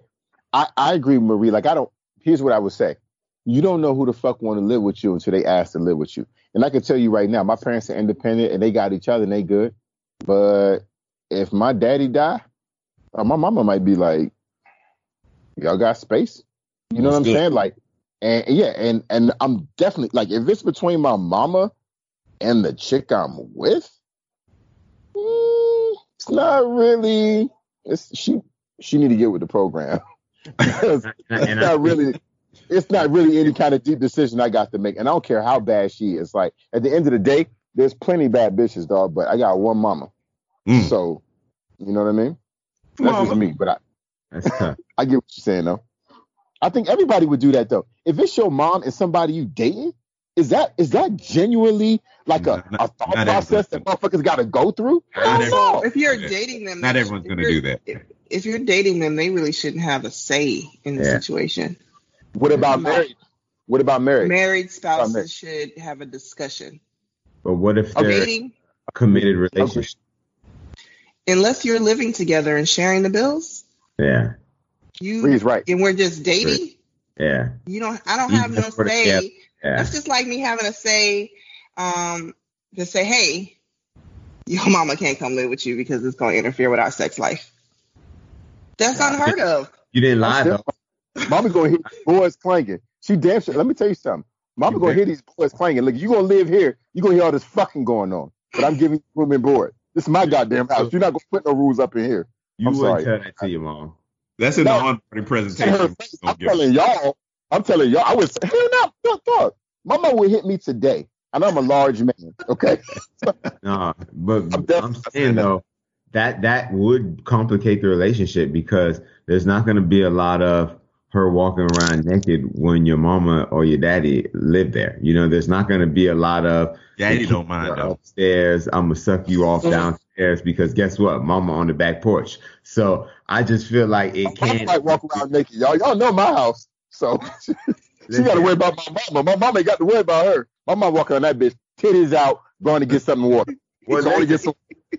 [SPEAKER 2] I, I agree with Marie. Like, I don't, here's what I would say. You don't know who the fuck want to live with you until they ask to live with you. And I can tell you right now, my parents are independent and they got each other and they good. But if my daddy die, uh, my mama might be like, y'all got space? You know what I'm
[SPEAKER 4] good.
[SPEAKER 2] saying? Like, and yeah, and and I'm definitely like, if it's between my mama and the chick I'm with, mm, not really. It's she she need to get with the program it's not really it's not really any kind of deep decision I got to make, and I don't care how bad she is. Like at the end of the day, there's plenty bad bitches, dog, but I got one mama,
[SPEAKER 4] Mm.
[SPEAKER 2] so you know what I mean. That's just me, but I. I get what you're saying though. I think everybody would do that though. If it's your mom and somebody you dating, is that is that genuinely like a,
[SPEAKER 4] Not-
[SPEAKER 2] a thought process that motherfuckers got to go through?
[SPEAKER 4] Not
[SPEAKER 2] Hell
[SPEAKER 4] every-
[SPEAKER 2] no.
[SPEAKER 5] If you're dating them,
[SPEAKER 4] Not everyone's going to do that.
[SPEAKER 5] If, if you're dating them, they really shouldn't have a say in the
[SPEAKER 3] Yeah.
[SPEAKER 5] situation.
[SPEAKER 2] What about
[SPEAKER 5] No.
[SPEAKER 2] married? What about married?
[SPEAKER 5] Married spouses
[SPEAKER 2] married.
[SPEAKER 5] should have a discussion.
[SPEAKER 3] But what if they're
[SPEAKER 5] Dating,
[SPEAKER 3] a committed relationship?
[SPEAKER 5] unless you're living together and sharing the bills,
[SPEAKER 3] Yeah,
[SPEAKER 5] you
[SPEAKER 2] Bree's right.
[SPEAKER 5] and we're just dating.
[SPEAKER 3] yeah,
[SPEAKER 5] You don't. I don't
[SPEAKER 3] You
[SPEAKER 5] have no
[SPEAKER 3] just put it
[SPEAKER 5] say.
[SPEAKER 3] Together. yeah.
[SPEAKER 5] That's just like me having to say. Um, to say, hey, your mama can't come live with you because it's going to interfere with our sex life. That's unheard of.
[SPEAKER 3] You didn't lie
[SPEAKER 2] That's
[SPEAKER 3] though.
[SPEAKER 2] Mama gonna hear these boys clanging. She damn sure. Let me tell you something. Mama
[SPEAKER 3] You
[SPEAKER 2] gonna hear these boys clanging. Look, you gonna live here. You gonna hear all this fucking going on. But I'm giving you room and board. This is my goddamn house. You're not gonna put no rules up in here.
[SPEAKER 3] You
[SPEAKER 2] I'm
[SPEAKER 3] wouldn't
[SPEAKER 2] sorry.
[SPEAKER 3] tell that to your mom.
[SPEAKER 4] That's in
[SPEAKER 2] No.
[SPEAKER 4] the onboarding
[SPEAKER 2] In
[SPEAKER 4] presentation.
[SPEAKER 2] I'm telling y'all. I'm telling y'all. I was hell no, no, dog. My mom would hit me today, and I'm a large man. Okay.
[SPEAKER 3] No, but
[SPEAKER 2] I'm
[SPEAKER 3] I'm,
[SPEAKER 2] definitely
[SPEAKER 3] saying though that that would complicate the relationship because there's not going to be a lot of her walking around naked when your mama or your daddy live there. You know, there's not going to be a lot of
[SPEAKER 4] Daddy don't mind though.
[SPEAKER 3] upstairs. I'm gonna suck you off
[SPEAKER 2] Mhm.
[SPEAKER 3] downstairs because guess what, mama on the back porch. So I just feel like it can't.
[SPEAKER 2] might walk around naked, y'all. Y'all know my house, so she got to worry about my mama. My mama ain't got to worry about her. My mama walking on that bitch, titties out, going to get something to water.
[SPEAKER 3] Well,
[SPEAKER 2] Going to get some.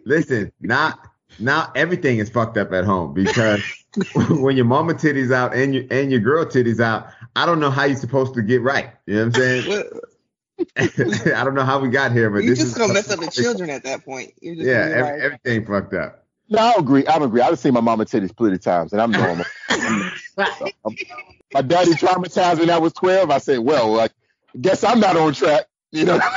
[SPEAKER 3] Listen, not now everything is fucked up at home because when your mama titties out and your and your girl titties out, I don't know how you're supposed to get right. You know what I'm saying? I don't know how we got here, but
[SPEAKER 5] You're
[SPEAKER 3] this
[SPEAKER 5] just
[SPEAKER 3] is
[SPEAKER 5] gonna mess up the children at that point. You're just
[SPEAKER 3] Yeah,
[SPEAKER 5] gonna
[SPEAKER 3] every,
[SPEAKER 5] like,
[SPEAKER 3] everything fucked up.
[SPEAKER 2] No, I agree. I agree. I've seen my mama titties plenty of times, and I'm normal. So, I'm- my daddy traumatized when I was 12. I said, well, like, guess I'm not on track. You know.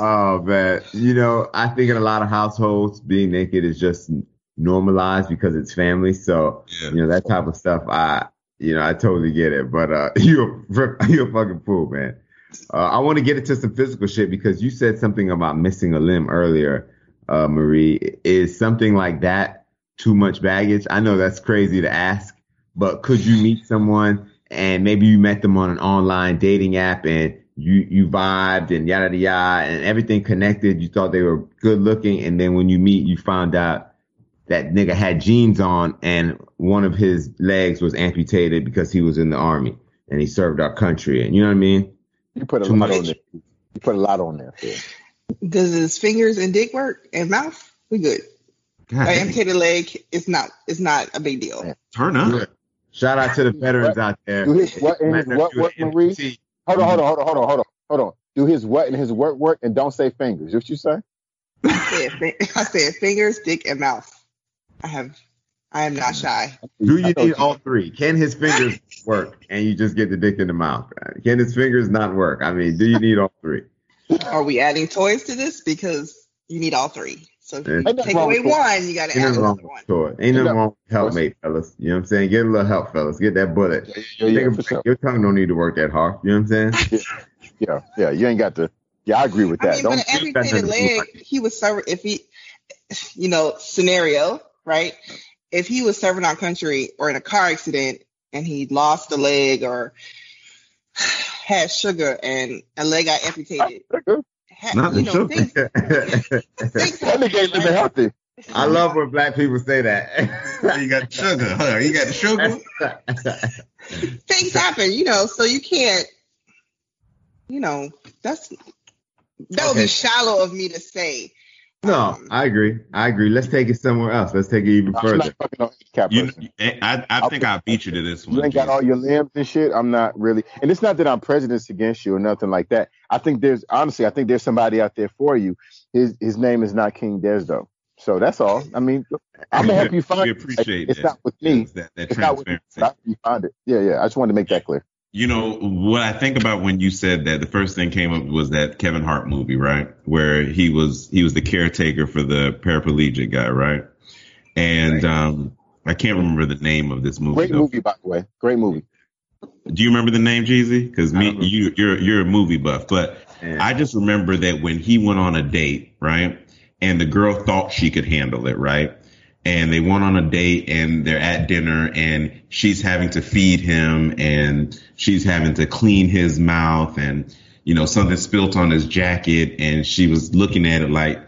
[SPEAKER 3] Oh man, you know, I think in a lot of households, being naked is just normalized because it's family. So
[SPEAKER 4] Yeah.
[SPEAKER 3] you know that type of stuff. I, you know, I totally get it. But uh, you're you're a fucking fool, man. Uh, I want to get into some physical shit because you said something about missing a limb earlier, uh, Marie. Is something like that too much baggage? I know that's crazy to ask, but could you meet someone and maybe you met them on an online dating app and you you vibed and yada yada yada and everything connected. You thought they were good looking, and then when you meet, you found out that nigga had jeans on and one of his legs was amputated because he was in the army and he served our country. And you know what I mean?
[SPEAKER 2] You put a
[SPEAKER 3] Too
[SPEAKER 2] lot
[SPEAKER 3] much.
[SPEAKER 2] on there. You put a lot on there. Phil.
[SPEAKER 5] does his fingers and dick work and mouth? We good.
[SPEAKER 4] God,
[SPEAKER 5] An amputated leg is not is not a big deal.
[SPEAKER 4] Turn up.
[SPEAKER 3] Shout out to the veterans out there.
[SPEAKER 2] Do his what and his what work, Marie? Hold on, hold on, hold on, hold on, hold on, hold on. Do his what and his work work and don't say fingers. What you say?
[SPEAKER 5] I said, I said fingers, dick, and mouth. I have. I am not shy.
[SPEAKER 3] Do you
[SPEAKER 2] know
[SPEAKER 3] need all three? Can his fingers work and you just get the dick in the mouth? Can his fingers not work? I mean, do you need all three?
[SPEAKER 5] Are we adding toys to this? Because you need all three. So if you
[SPEAKER 3] Ain't
[SPEAKER 2] nothing
[SPEAKER 5] take away one, you got to
[SPEAKER 3] Ain't
[SPEAKER 5] add
[SPEAKER 3] nothing wrong
[SPEAKER 5] another one.
[SPEAKER 3] with toy. Ain't nothing wrong with helpmate, fellas. You know what I'm saying? Get a little help, fellas. Get that bullet.
[SPEAKER 2] Yeah, yeah, yeah, for sure.
[SPEAKER 3] Your tongue don't need to work that hard. You know what I'm saying?
[SPEAKER 2] Yeah, yeah. You ain't got to. Yeah, I agree with
[SPEAKER 5] I
[SPEAKER 2] that.
[SPEAKER 5] mean,
[SPEAKER 2] don't.
[SPEAKER 5] but an
[SPEAKER 3] do that
[SPEAKER 5] amputated leg, he was serving. If he, you know, scenario, right? If he was serving our country or in a car accident and he lost a leg or had sugar and a leg got amputated. Had,
[SPEAKER 4] Not
[SPEAKER 5] you
[SPEAKER 4] the
[SPEAKER 5] know,
[SPEAKER 4] sugar.
[SPEAKER 5] things, things
[SPEAKER 2] That nigga ain't living healthy.
[SPEAKER 3] I love when black people say that.
[SPEAKER 4] You got sugar, huh? You got the sugar.
[SPEAKER 5] things happen, you know, so you can't, you know, that's that would
[SPEAKER 3] Okay.
[SPEAKER 5] be shallow of me to say.
[SPEAKER 3] No,
[SPEAKER 5] Um,
[SPEAKER 3] I agree. I agree. Let's take it somewhere else. Let's take it even
[SPEAKER 2] I'm
[SPEAKER 3] further.
[SPEAKER 2] not fucking no handicap
[SPEAKER 4] You. I, I think I beat you to this one.
[SPEAKER 2] You ain't got all your limbs and shit. I'm not really, and it's not that I'm prejudiced against you or nothing like that. I think there's honestly, I think there's somebody out there for you. His his name is not King Des though. So that's all. I mean, I'm gonna help you find
[SPEAKER 4] We
[SPEAKER 2] it.
[SPEAKER 4] appreciate
[SPEAKER 2] It's
[SPEAKER 4] that.
[SPEAKER 2] not with me.
[SPEAKER 4] Yes, that, that
[SPEAKER 2] It's not with me. I'll help you find it. Yeah, yeah. I just wanted to make that clear.
[SPEAKER 4] You know what I think about when you said that the first thing came up was that Kevin Hart movie, right? Where he was he was the caretaker for the paraplegic guy, right? And um I can't remember the name of this movie.
[SPEAKER 2] Great
[SPEAKER 4] though.
[SPEAKER 2] movie, by the way. Great movie.
[SPEAKER 4] Do you remember the name, Jeezy? Because me, you, you're you're a movie buff, but
[SPEAKER 3] Yeah.
[SPEAKER 4] I just remember that when he went on a date, right? And the girl thought she could handle it, right? And they went on a date and they're at dinner and she's having to feed him and she's having to clean his mouth and, you know, something spilt on his jacket and she was looking at it like,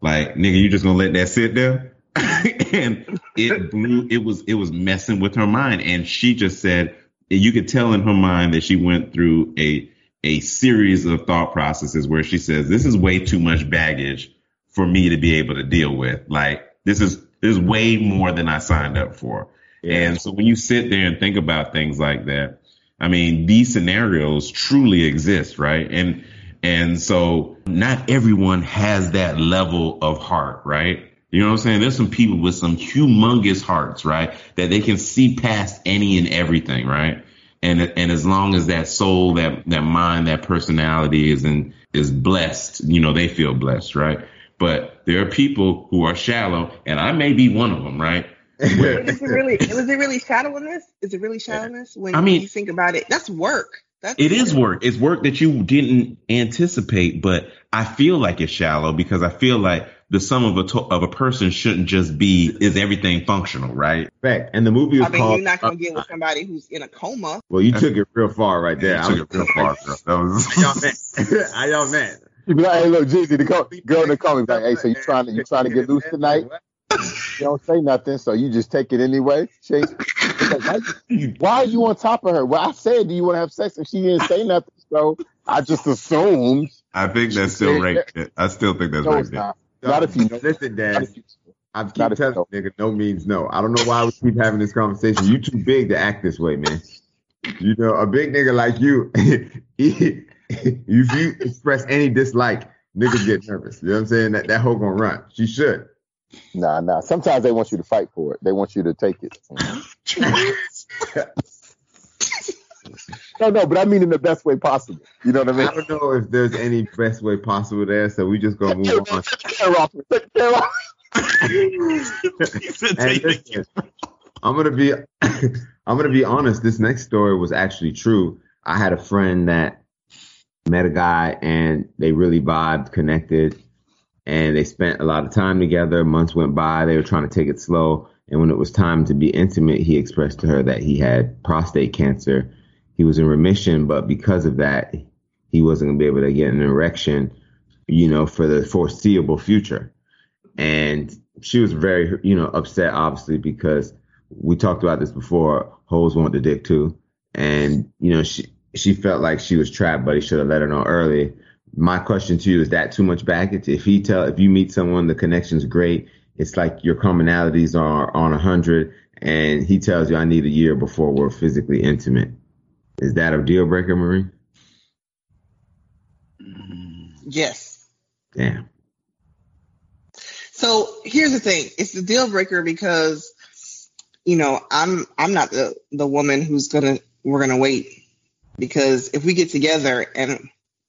[SPEAKER 4] like, nigga, you just gonna let that sit there? and it blew, it was, it was messing with her mind. And she just said, you could tell in her mind that she went through a, a series of thought processes where she says, this is way too much baggage for me to be able to deal with. Like this is, this is way more than I signed up for. And so when you sit there and think about things like that, I mean, these scenarios truly exist, right? And, and so not everyone has that level of heart, right? You know what I'm saying? There's some people with some humongous hearts, right? That they can see past any and everything, right? And, and as long as that soul, that, that mind, that personality is in, is blessed, you know, they feel blessed, right? But there are people who are shallow and I may be one of them, right?
[SPEAKER 5] Is it really? Was it really shallowness? Is it really shallowness when
[SPEAKER 4] I mean-
[SPEAKER 5] you think about it? That's work. That's
[SPEAKER 4] It is work. It's work that you didn't anticipate, but I feel like it's shallow because I feel like the sum of a to- of a person shouldn't just be is everything functional, right?
[SPEAKER 3] Fact. And the movie was
[SPEAKER 5] I mean,
[SPEAKER 3] called.
[SPEAKER 5] you're not gonna uh, get with uh, somebody who's in a coma.
[SPEAKER 3] well, you took it real far right there.
[SPEAKER 4] You took it real far, girl. That was-
[SPEAKER 3] How y'all met? How y'all met?
[SPEAKER 2] You be like, hey, look, Jeezy, the co- girl in the comments like, hey, so you trying to you trying to get loose tonight? You don't say nothing, so you just take it anyway. Chase, like, why, you- why are you on top of her? Well, I said, do you want to have sex? And she didn't say nothing, so I just assumed.
[SPEAKER 4] I think that's still rape. I still think that's
[SPEAKER 2] No,
[SPEAKER 4] rape.
[SPEAKER 2] it's not. Not if you know.
[SPEAKER 3] Listen,
[SPEAKER 2] Not
[SPEAKER 3] Dad. I
[SPEAKER 2] Not
[SPEAKER 3] keep
[SPEAKER 2] if
[SPEAKER 3] telling
[SPEAKER 2] you
[SPEAKER 3] you, nigga, no means no. I don't know why we keep having this conversation. You too big to act this way, man. You know, a big nigga like you, he, if you express any dislike, niggas get nervous. You know what I'm saying? That that hoe gonna run. She should.
[SPEAKER 2] Nah, nah. Sometimes they want you to fight for it. They want you to take it. No, no, but I mean in the best way possible. You know what I mean?
[SPEAKER 3] I don't know if there's any best way possible there, so we just gonna move on.
[SPEAKER 2] Take the care off. Take the care off.
[SPEAKER 4] He said,
[SPEAKER 3] And listen, I'm gonna be I'm gonna be honest. This next story was actually true. I had a friend that met a guy and they really vibed, connected, and they spent a lot of time together. Months went by. They were trying to take it slow, and when it was time to be intimate, he expressed to her that he had prostate cancer. He was in remission, but because of that, he wasn't gonna be able to get an erection, you know, for the foreseeable future and she was very you know upset obviously because we talked about this before hoes want the dick too and you know she she felt like she was trapped but he should have let her know early. My question to you is that too much baggage? If he tell if you meet someone the connection's great. It's like your commonalities are on a hundred and he tells you i need a year before we're physically intimate. Is that a deal breaker marie?
[SPEAKER 5] Yes.
[SPEAKER 3] damn.
[SPEAKER 5] So here's the thing: it's the deal breaker because you know I'm I'm not the the woman who's gonna we're gonna wait because if we get together and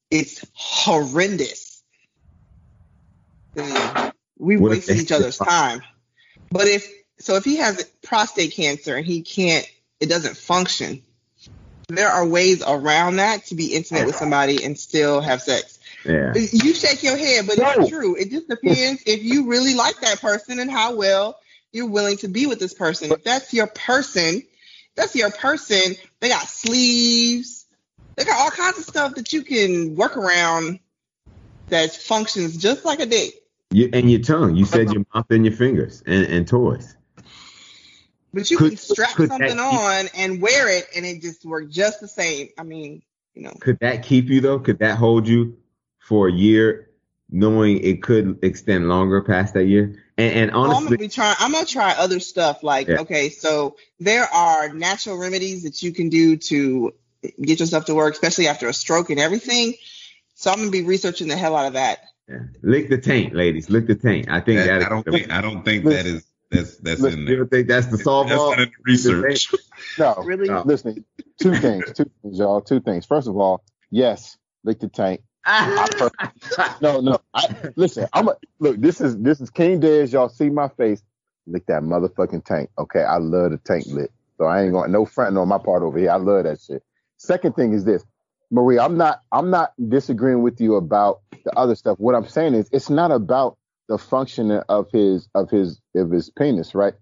[SPEAKER 5] it's horrendous, then we
[SPEAKER 3] What if
[SPEAKER 5] wasted each other's time. But if so, if he has prostate cancer and he can't, it doesn't function. There are ways around that to be intimate with somebody and still have sex.
[SPEAKER 3] yeah
[SPEAKER 5] You shake your head, but
[SPEAKER 2] No.
[SPEAKER 5] it's true. It just depends if you really like that person and how well you're willing to be with this person. If that's your person, that's your person. They got sleeves. They got all kinds of stuff that you can work around that functions just like a dick.
[SPEAKER 3] You, and your tongue. You said uh-huh. your mouth and your fingers and, and toys.
[SPEAKER 5] But you
[SPEAKER 3] Could-
[SPEAKER 5] can strap
[SPEAKER 3] could
[SPEAKER 5] something on and wear it, and it just works just the same. I mean, you know,
[SPEAKER 3] Could that keep you though? Could that hold you for a year, knowing it could extend longer past that year? And, and
[SPEAKER 5] Well, I'm gonna
[SPEAKER 3] honestly,
[SPEAKER 5] trying. I'm gonna try other stuff. Like,
[SPEAKER 3] Yeah.
[SPEAKER 5] okay, so there are natural remedies that you can do to get yourself to work, especially after a stroke and everything. So I'm gonna be researching the hell out of that.
[SPEAKER 3] yeah. lick the taint, ladies. Lick the taint. I think
[SPEAKER 4] That-
[SPEAKER 3] that.
[SPEAKER 4] I don't think I don't think that is that's that's
[SPEAKER 3] Listen,
[SPEAKER 4] in
[SPEAKER 3] you
[SPEAKER 4] there.
[SPEAKER 3] don't think that's the solve
[SPEAKER 4] That's
[SPEAKER 3] all?
[SPEAKER 4] not in the research.
[SPEAKER 2] No,
[SPEAKER 5] Really?
[SPEAKER 3] No.
[SPEAKER 2] listen. Two things. Two things, y'all. Two things. First of all, yes, lick the tank. No, no. I, listen, I'm a, look. This is this is King Dez. Y'all see my face. Lick that motherfucking tank. Okay, I love the tank lick. So I ain't going no fronting on my part over here. I love that shit. Second thing is this, Marie. I'm not I'm not disagreeing with you about the other stuff. What I'm saying is it's not about the function of his of his of his penis, right?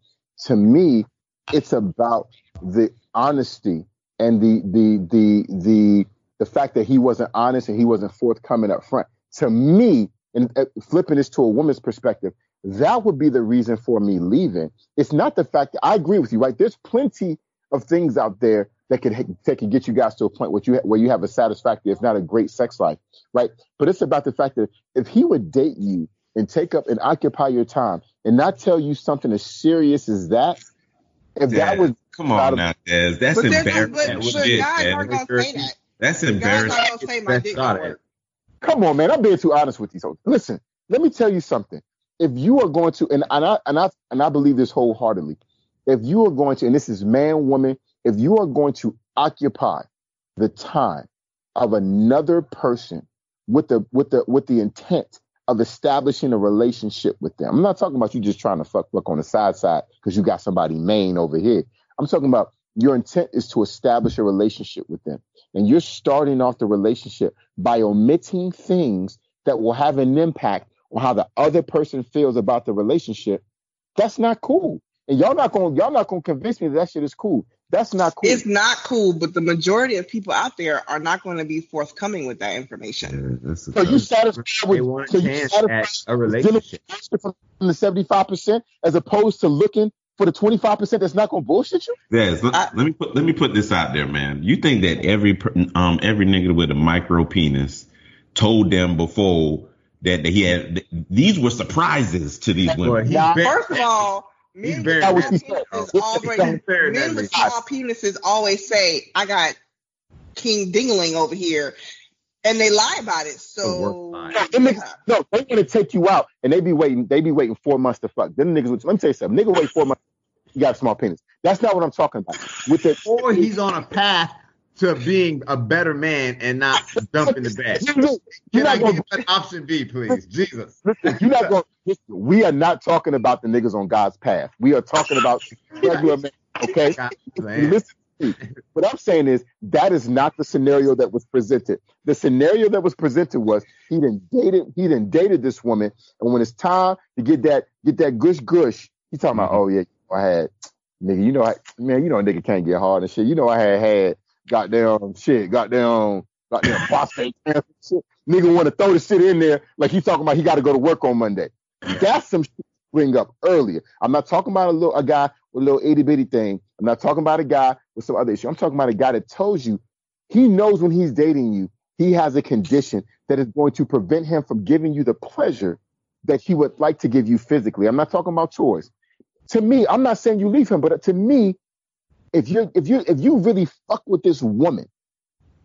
[SPEAKER 2] To me, it's about the honesty and the the the the the fact that he wasn't honest and he wasn't forthcoming up front. To me, and uh, flipping this to a woman's perspective, that would be the reason for me leaving. It's not the fact that I agree with you, right? There's plenty of things out there that could that could get you guys to a point where you where you have a satisfactory, if not a great sex life, right? But it's about the fact that if he would date you and take up and occupy your time and not tell you something as serious as that, if that was
[SPEAKER 4] come on now, Dez. That's
[SPEAKER 5] but
[SPEAKER 4] embarrassing.
[SPEAKER 5] but,
[SPEAKER 4] That's
[SPEAKER 5] but
[SPEAKER 4] shit,
[SPEAKER 5] guys aren't gonna say that.
[SPEAKER 4] That's
[SPEAKER 5] Guys
[SPEAKER 4] embarrassing.
[SPEAKER 5] aren't gonna say my dick
[SPEAKER 3] Got
[SPEAKER 5] don't
[SPEAKER 3] it.
[SPEAKER 5] work.
[SPEAKER 2] Come on, man. I'm being too honest with you. So listen, let me tell you something. If you are going to, and, and I and I and I believe this wholeheartedly, if you are going to, and this is man, woman, if you are going to occupy the time of another person with the with the with the intent of establishing a relationship with them. I'm not talking about you just trying to fuck fuck on the side side because you got somebody main over here. I'm talking about your intent is to establish a relationship with them. And you're starting off the relationship by omitting things that will have an impact on how the other person feels about the relationship. That's not cool. And y'all not gonna y'all not gonna convince me that, that shit is cool. That's not cool.
[SPEAKER 5] It's not cool, but the majority of people out there are not going to be forthcoming with that information.
[SPEAKER 3] Yeah,
[SPEAKER 2] so you satisfied
[SPEAKER 3] they
[SPEAKER 2] with
[SPEAKER 3] want
[SPEAKER 2] so
[SPEAKER 3] a
[SPEAKER 2] you satisfied
[SPEAKER 3] a relationship.
[SPEAKER 2] from the 75 percent as opposed to looking for the 25 percent that's not gonna bullshit you?
[SPEAKER 4] Yes, let,
[SPEAKER 5] I-
[SPEAKER 4] let me put let me put this out there, man. You think that every um every nigga with a micro penis told them before that, that he had these were surprises to these women?
[SPEAKER 3] he's
[SPEAKER 2] Nah,
[SPEAKER 3] very-
[SPEAKER 5] First of all,
[SPEAKER 3] He's
[SPEAKER 5] men
[SPEAKER 3] very
[SPEAKER 5] with
[SPEAKER 2] That was
[SPEAKER 5] small penises always men with small penises always say, "I got King Dingling over here," and they lie about it. So
[SPEAKER 3] worst lie.
[SPEAKER 2] No, no, they want to take you out and they be waiting, they be waiting four months to fuck. Them niggas, let me tell you something. Nigga wait four months, you got a small penis. That's not what I'm talking about. With the
[SPEAKER 3] Or he's on a path to being a better man and not dumping the.
[SPEAKER 2] You're
[SPEAKER 3] Can I
[SPEAKER 2] not gonna
[SPEAKER 3] get an option B, please? Jesus.
[SPEAKER 2] Listen, you're not going. We are not talking about the niggas on God's path. We are talking about regular men. Okay,
[SPEAKER 3] God,
[SPEAKER 2] listen to me. What I'm saying is that is not the scenario that was presented. The scenario that was presented was he didn't dated he didn't dated this woman, and when it's time to get that get that gush gush, he talking about mm-hmm. oh yeah I had nigga you know I man you know a nigga can't get hard and shit. You know I had had goddamn shit goddamn goddamn prostate cancer shit. Nigga want to throw the shit in there like he's talking about he got to go to work on Monday. That's some shit to bring up earlier. I'm not talking about a little a guy with a little itty bitty thing. I'm not talking about a guy with some other issue. I'm talking about a guy that tells you he knows when he's dating you, he has a condition that is going to prevent him from giving you the pleasure that he would like to give you physically. I'm not talking about chores. To me, I'm not saying you leave him, but to me, if you if you if you really fuck with this woman,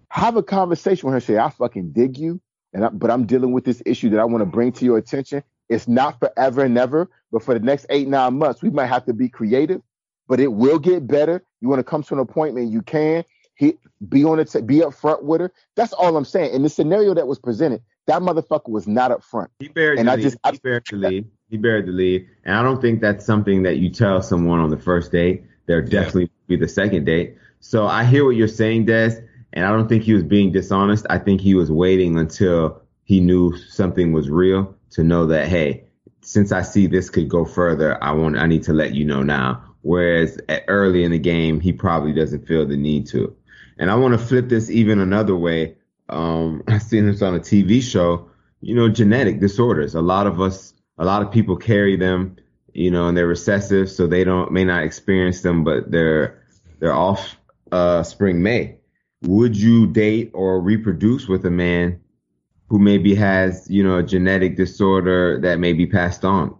[SPEAKER 2] have a conversation with her. Say, I fucking dig you, and I, but I'm dealing with this issue that I want to bring to your attention. It's not forever and ever, but for the next eight nine months, we might have to be creative, but it will get better. You want to come to an appointment, you can. He, be on it, be up front with her. That's all I'm saying. In the scenario that was presented, that motherfucker was not up front.
[SPEAKER 3] He buried
[SPEAKER 2] And
[SPEAKER 3] the
[SPEAKER 2] I
[SPEAKER 3] lead.
[SPEAKER 2] just- I-
[SPEAKER 3] he buried the lead. He buried the lead. And I don't think that's something that you tell someone on the first date. There definitely be the second date. So I hear what you're saying, Des, and I don't think he was being dishonest. I think he was waiting until he knew something was real to know that, hey, since I see this could go further, I want I need to let you know now. Whereas early in the game, he probably doesn't feel the need to. And I want to flip this even another way. Um, I've seen this on a TV show. You know, genetic disorders. A lot of us, a lot of people carry them. You know, and they're recessive, so they don't may not experience them, but they're they're off uh, spring May. Would you date or reproduce with a man who maybe has, you know, a genetic disorder that may be passed on?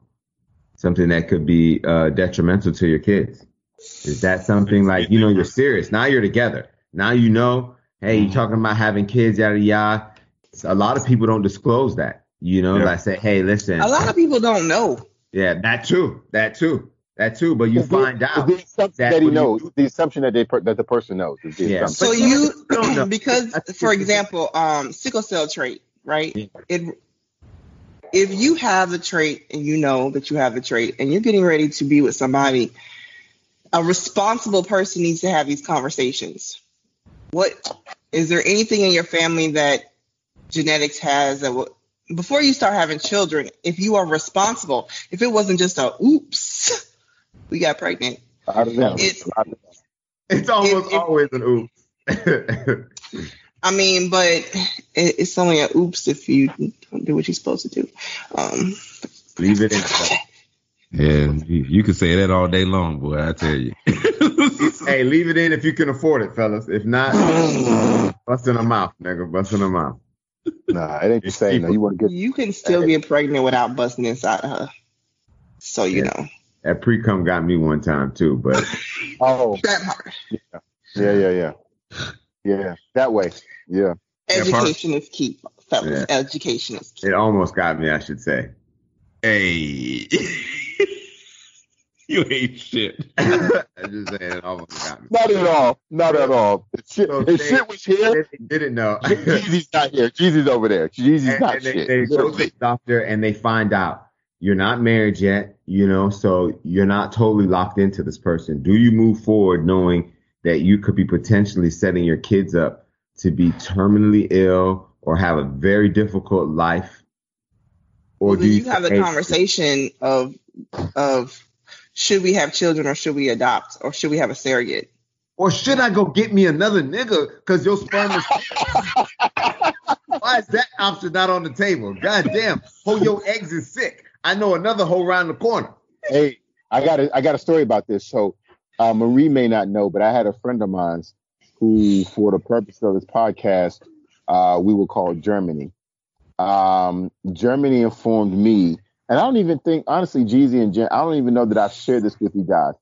[SPEAKER 3] Something that could be uh, detrimental to your kids. Is that something like, you know, you're serious. Now you're together. Now you know, hey, you're talking about having kids, yada, yada. A lot of people don't disclose that. You know,
[SPEAKER 4] Yeah.
[SPEAKER 3] like say, hey, listen.
[SPEAKER 5] A lot of people don't know.
[SPEAKER 3] Yeah, that too. That too. That too. But you
[SPEAKER 2] It's the-
[SPEAKER 3] find out.
[SPEAKER 2] the assumption
[SPEAKER 3] that
[SPEAKER 2] that he knows.
[SPEAKER 3] do-
[SPEAKER 2] The assumption that they per, that the person knows. Is the
[SPEAKER 3] Yeah.
[SPEAKER 5] So you, because for example, um, sickle cell trait, right?
[SPEAKER 3] Yeah.
[SPEAKER 5] It, if you have the trait and you know that you have the trait and you're getting ready to be with somebody, a responsible person needs to have these conversations. What is there anything in your family that genetics has that will, before you start having children, if you are responsible, if it wasn't just a oops, we got pregnant.
[SPEAKER 2] I don't know.
[SPEAKER 5] It's-
[SPEAKER 2] I don't know.
[SPEAKER 3] It's almost
[SPEAKER 5] If- if-
[SPEAKER 3] always an oops.
[SPEAKER 5] I mean, but it, it's only an oops if you don't do what you're supposed to do. Um,
[SPEAKER 3] Leave it in.
[SPEAKER 4] Yeah, you, you can say that all day long, boy. I tell you.
[SPEAKER 3] hey, leave it in if you can afford it, fellas. If not, bust in the mouth, nigga. Bust in the mouth.
[SPEAKER 2] Nah, it ain't the same. though. You want to get
[SPEAKER 5] you can still get pregnant without busting inside of her. So you
[SPEAKER 3] Yeah.
[SPEAKER 5] know
[SPEAKER 3] That pre cum got me one time too, but
[SPEAKER 2] oh
[SPEAKER 5] that part.
[SPEAKER 2] yeah yeah yeah yeah that way yeah.
[SPEAKER 4] That part-
[SPEAKER 5] Education is key, fellas.
[SPEAKER 3] Yeah.
[SPEAKER 5] Education is key.
[SPEAKER 3] it almost got me, I should say.
[SPEAKER 4] hey, you ain't shit.
[SPEAKER 3] I'm just saying, it almost got me.
[SPEAKER 2] Not at all. Not at all. If shit,
[SPEAKER 3] So
[SPEAKER 2] if
[SPEAKER 3] they-
[SPEAKER 2] shit was here,
[SPEAKER 3] didn't know.
[SPEAKER 2] Jeezy's not here. Jeezy's over there. Jeezy's not
[SPEAKER 3] and they,
[SPEAKER 2] shit.
[SPEAKER 3] they go to the doctor and they find out you're not married yet, you know, so you're not totally locked into this person. Do you move forward knowing that you could be potentially setting your kids up to be terminally ill or have a very difficult life? Or
[SPEAKER 5] Well,
[SPEAKER 3] do you,
[SPEAKER 5] you have the conversation of of should we have children or should we adopt or should we have a surrogate?
[SPEAKER 3] Or should I go get me another nigga because your sperm is. Why is that option not on the table? God damn. Oh, your eggs is sick. I know another hole around the corner.
[SPEAKER 2] Hey, I got a I got a story about this. So uh, Marie may not know, but I had a friend of mine who, for the purpose of this podcast, uh, we will call Germany. Um, Germany informed me, and I don't even think, honestly, Jeezy and Jen, I don't even know that I've shared this with you guys.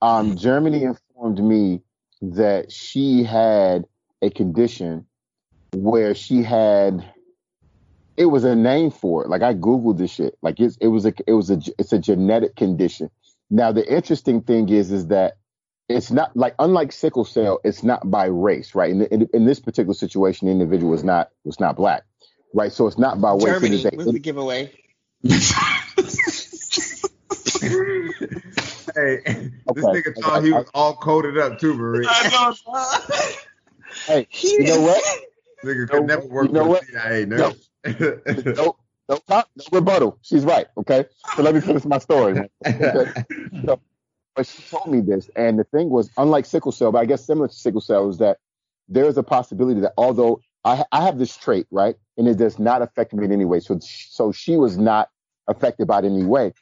[SPEAKER 2] Um, Germany informed me that she had a condition where she had it was a name for it. Like I googled this shit. Like it's it was a it was a it's a genetic condition. Now the interesting thing is is that it's not like unlike sickle cell, it's not by race, right? In, in, in this particular situation, the individual was not was not black, right? So it's not by race. It
[SPEAKER 5] Germany was the giveaway.
[SPEAKER 3] Hey, this
[SPEAKER 2] Okay.
[SPEAKER 3] nigga thought he was all coded up too, Marie.
[SPEAKER 2] hey, you know what?
[SPEAKER 3] nigga
[SPEAKER 2] know
[SPEAKER 3] could never work
[SPEAKER 2] You know
[SPEAKER 3] for
[SPEAKER 2] what?
[SPEAKER 3] the CIA. No.
[SPEAKER 2] no, no, no rebuttal. She's right. Okay, so let me finish my story. Okay? So, but she told me this, and the thing was, unlike sickle cell, but I guess similar to sickle cell, is that there is a possibility that although I, I have this trait, right, and it does not affect me in any way, so so she was not affected by it in any way.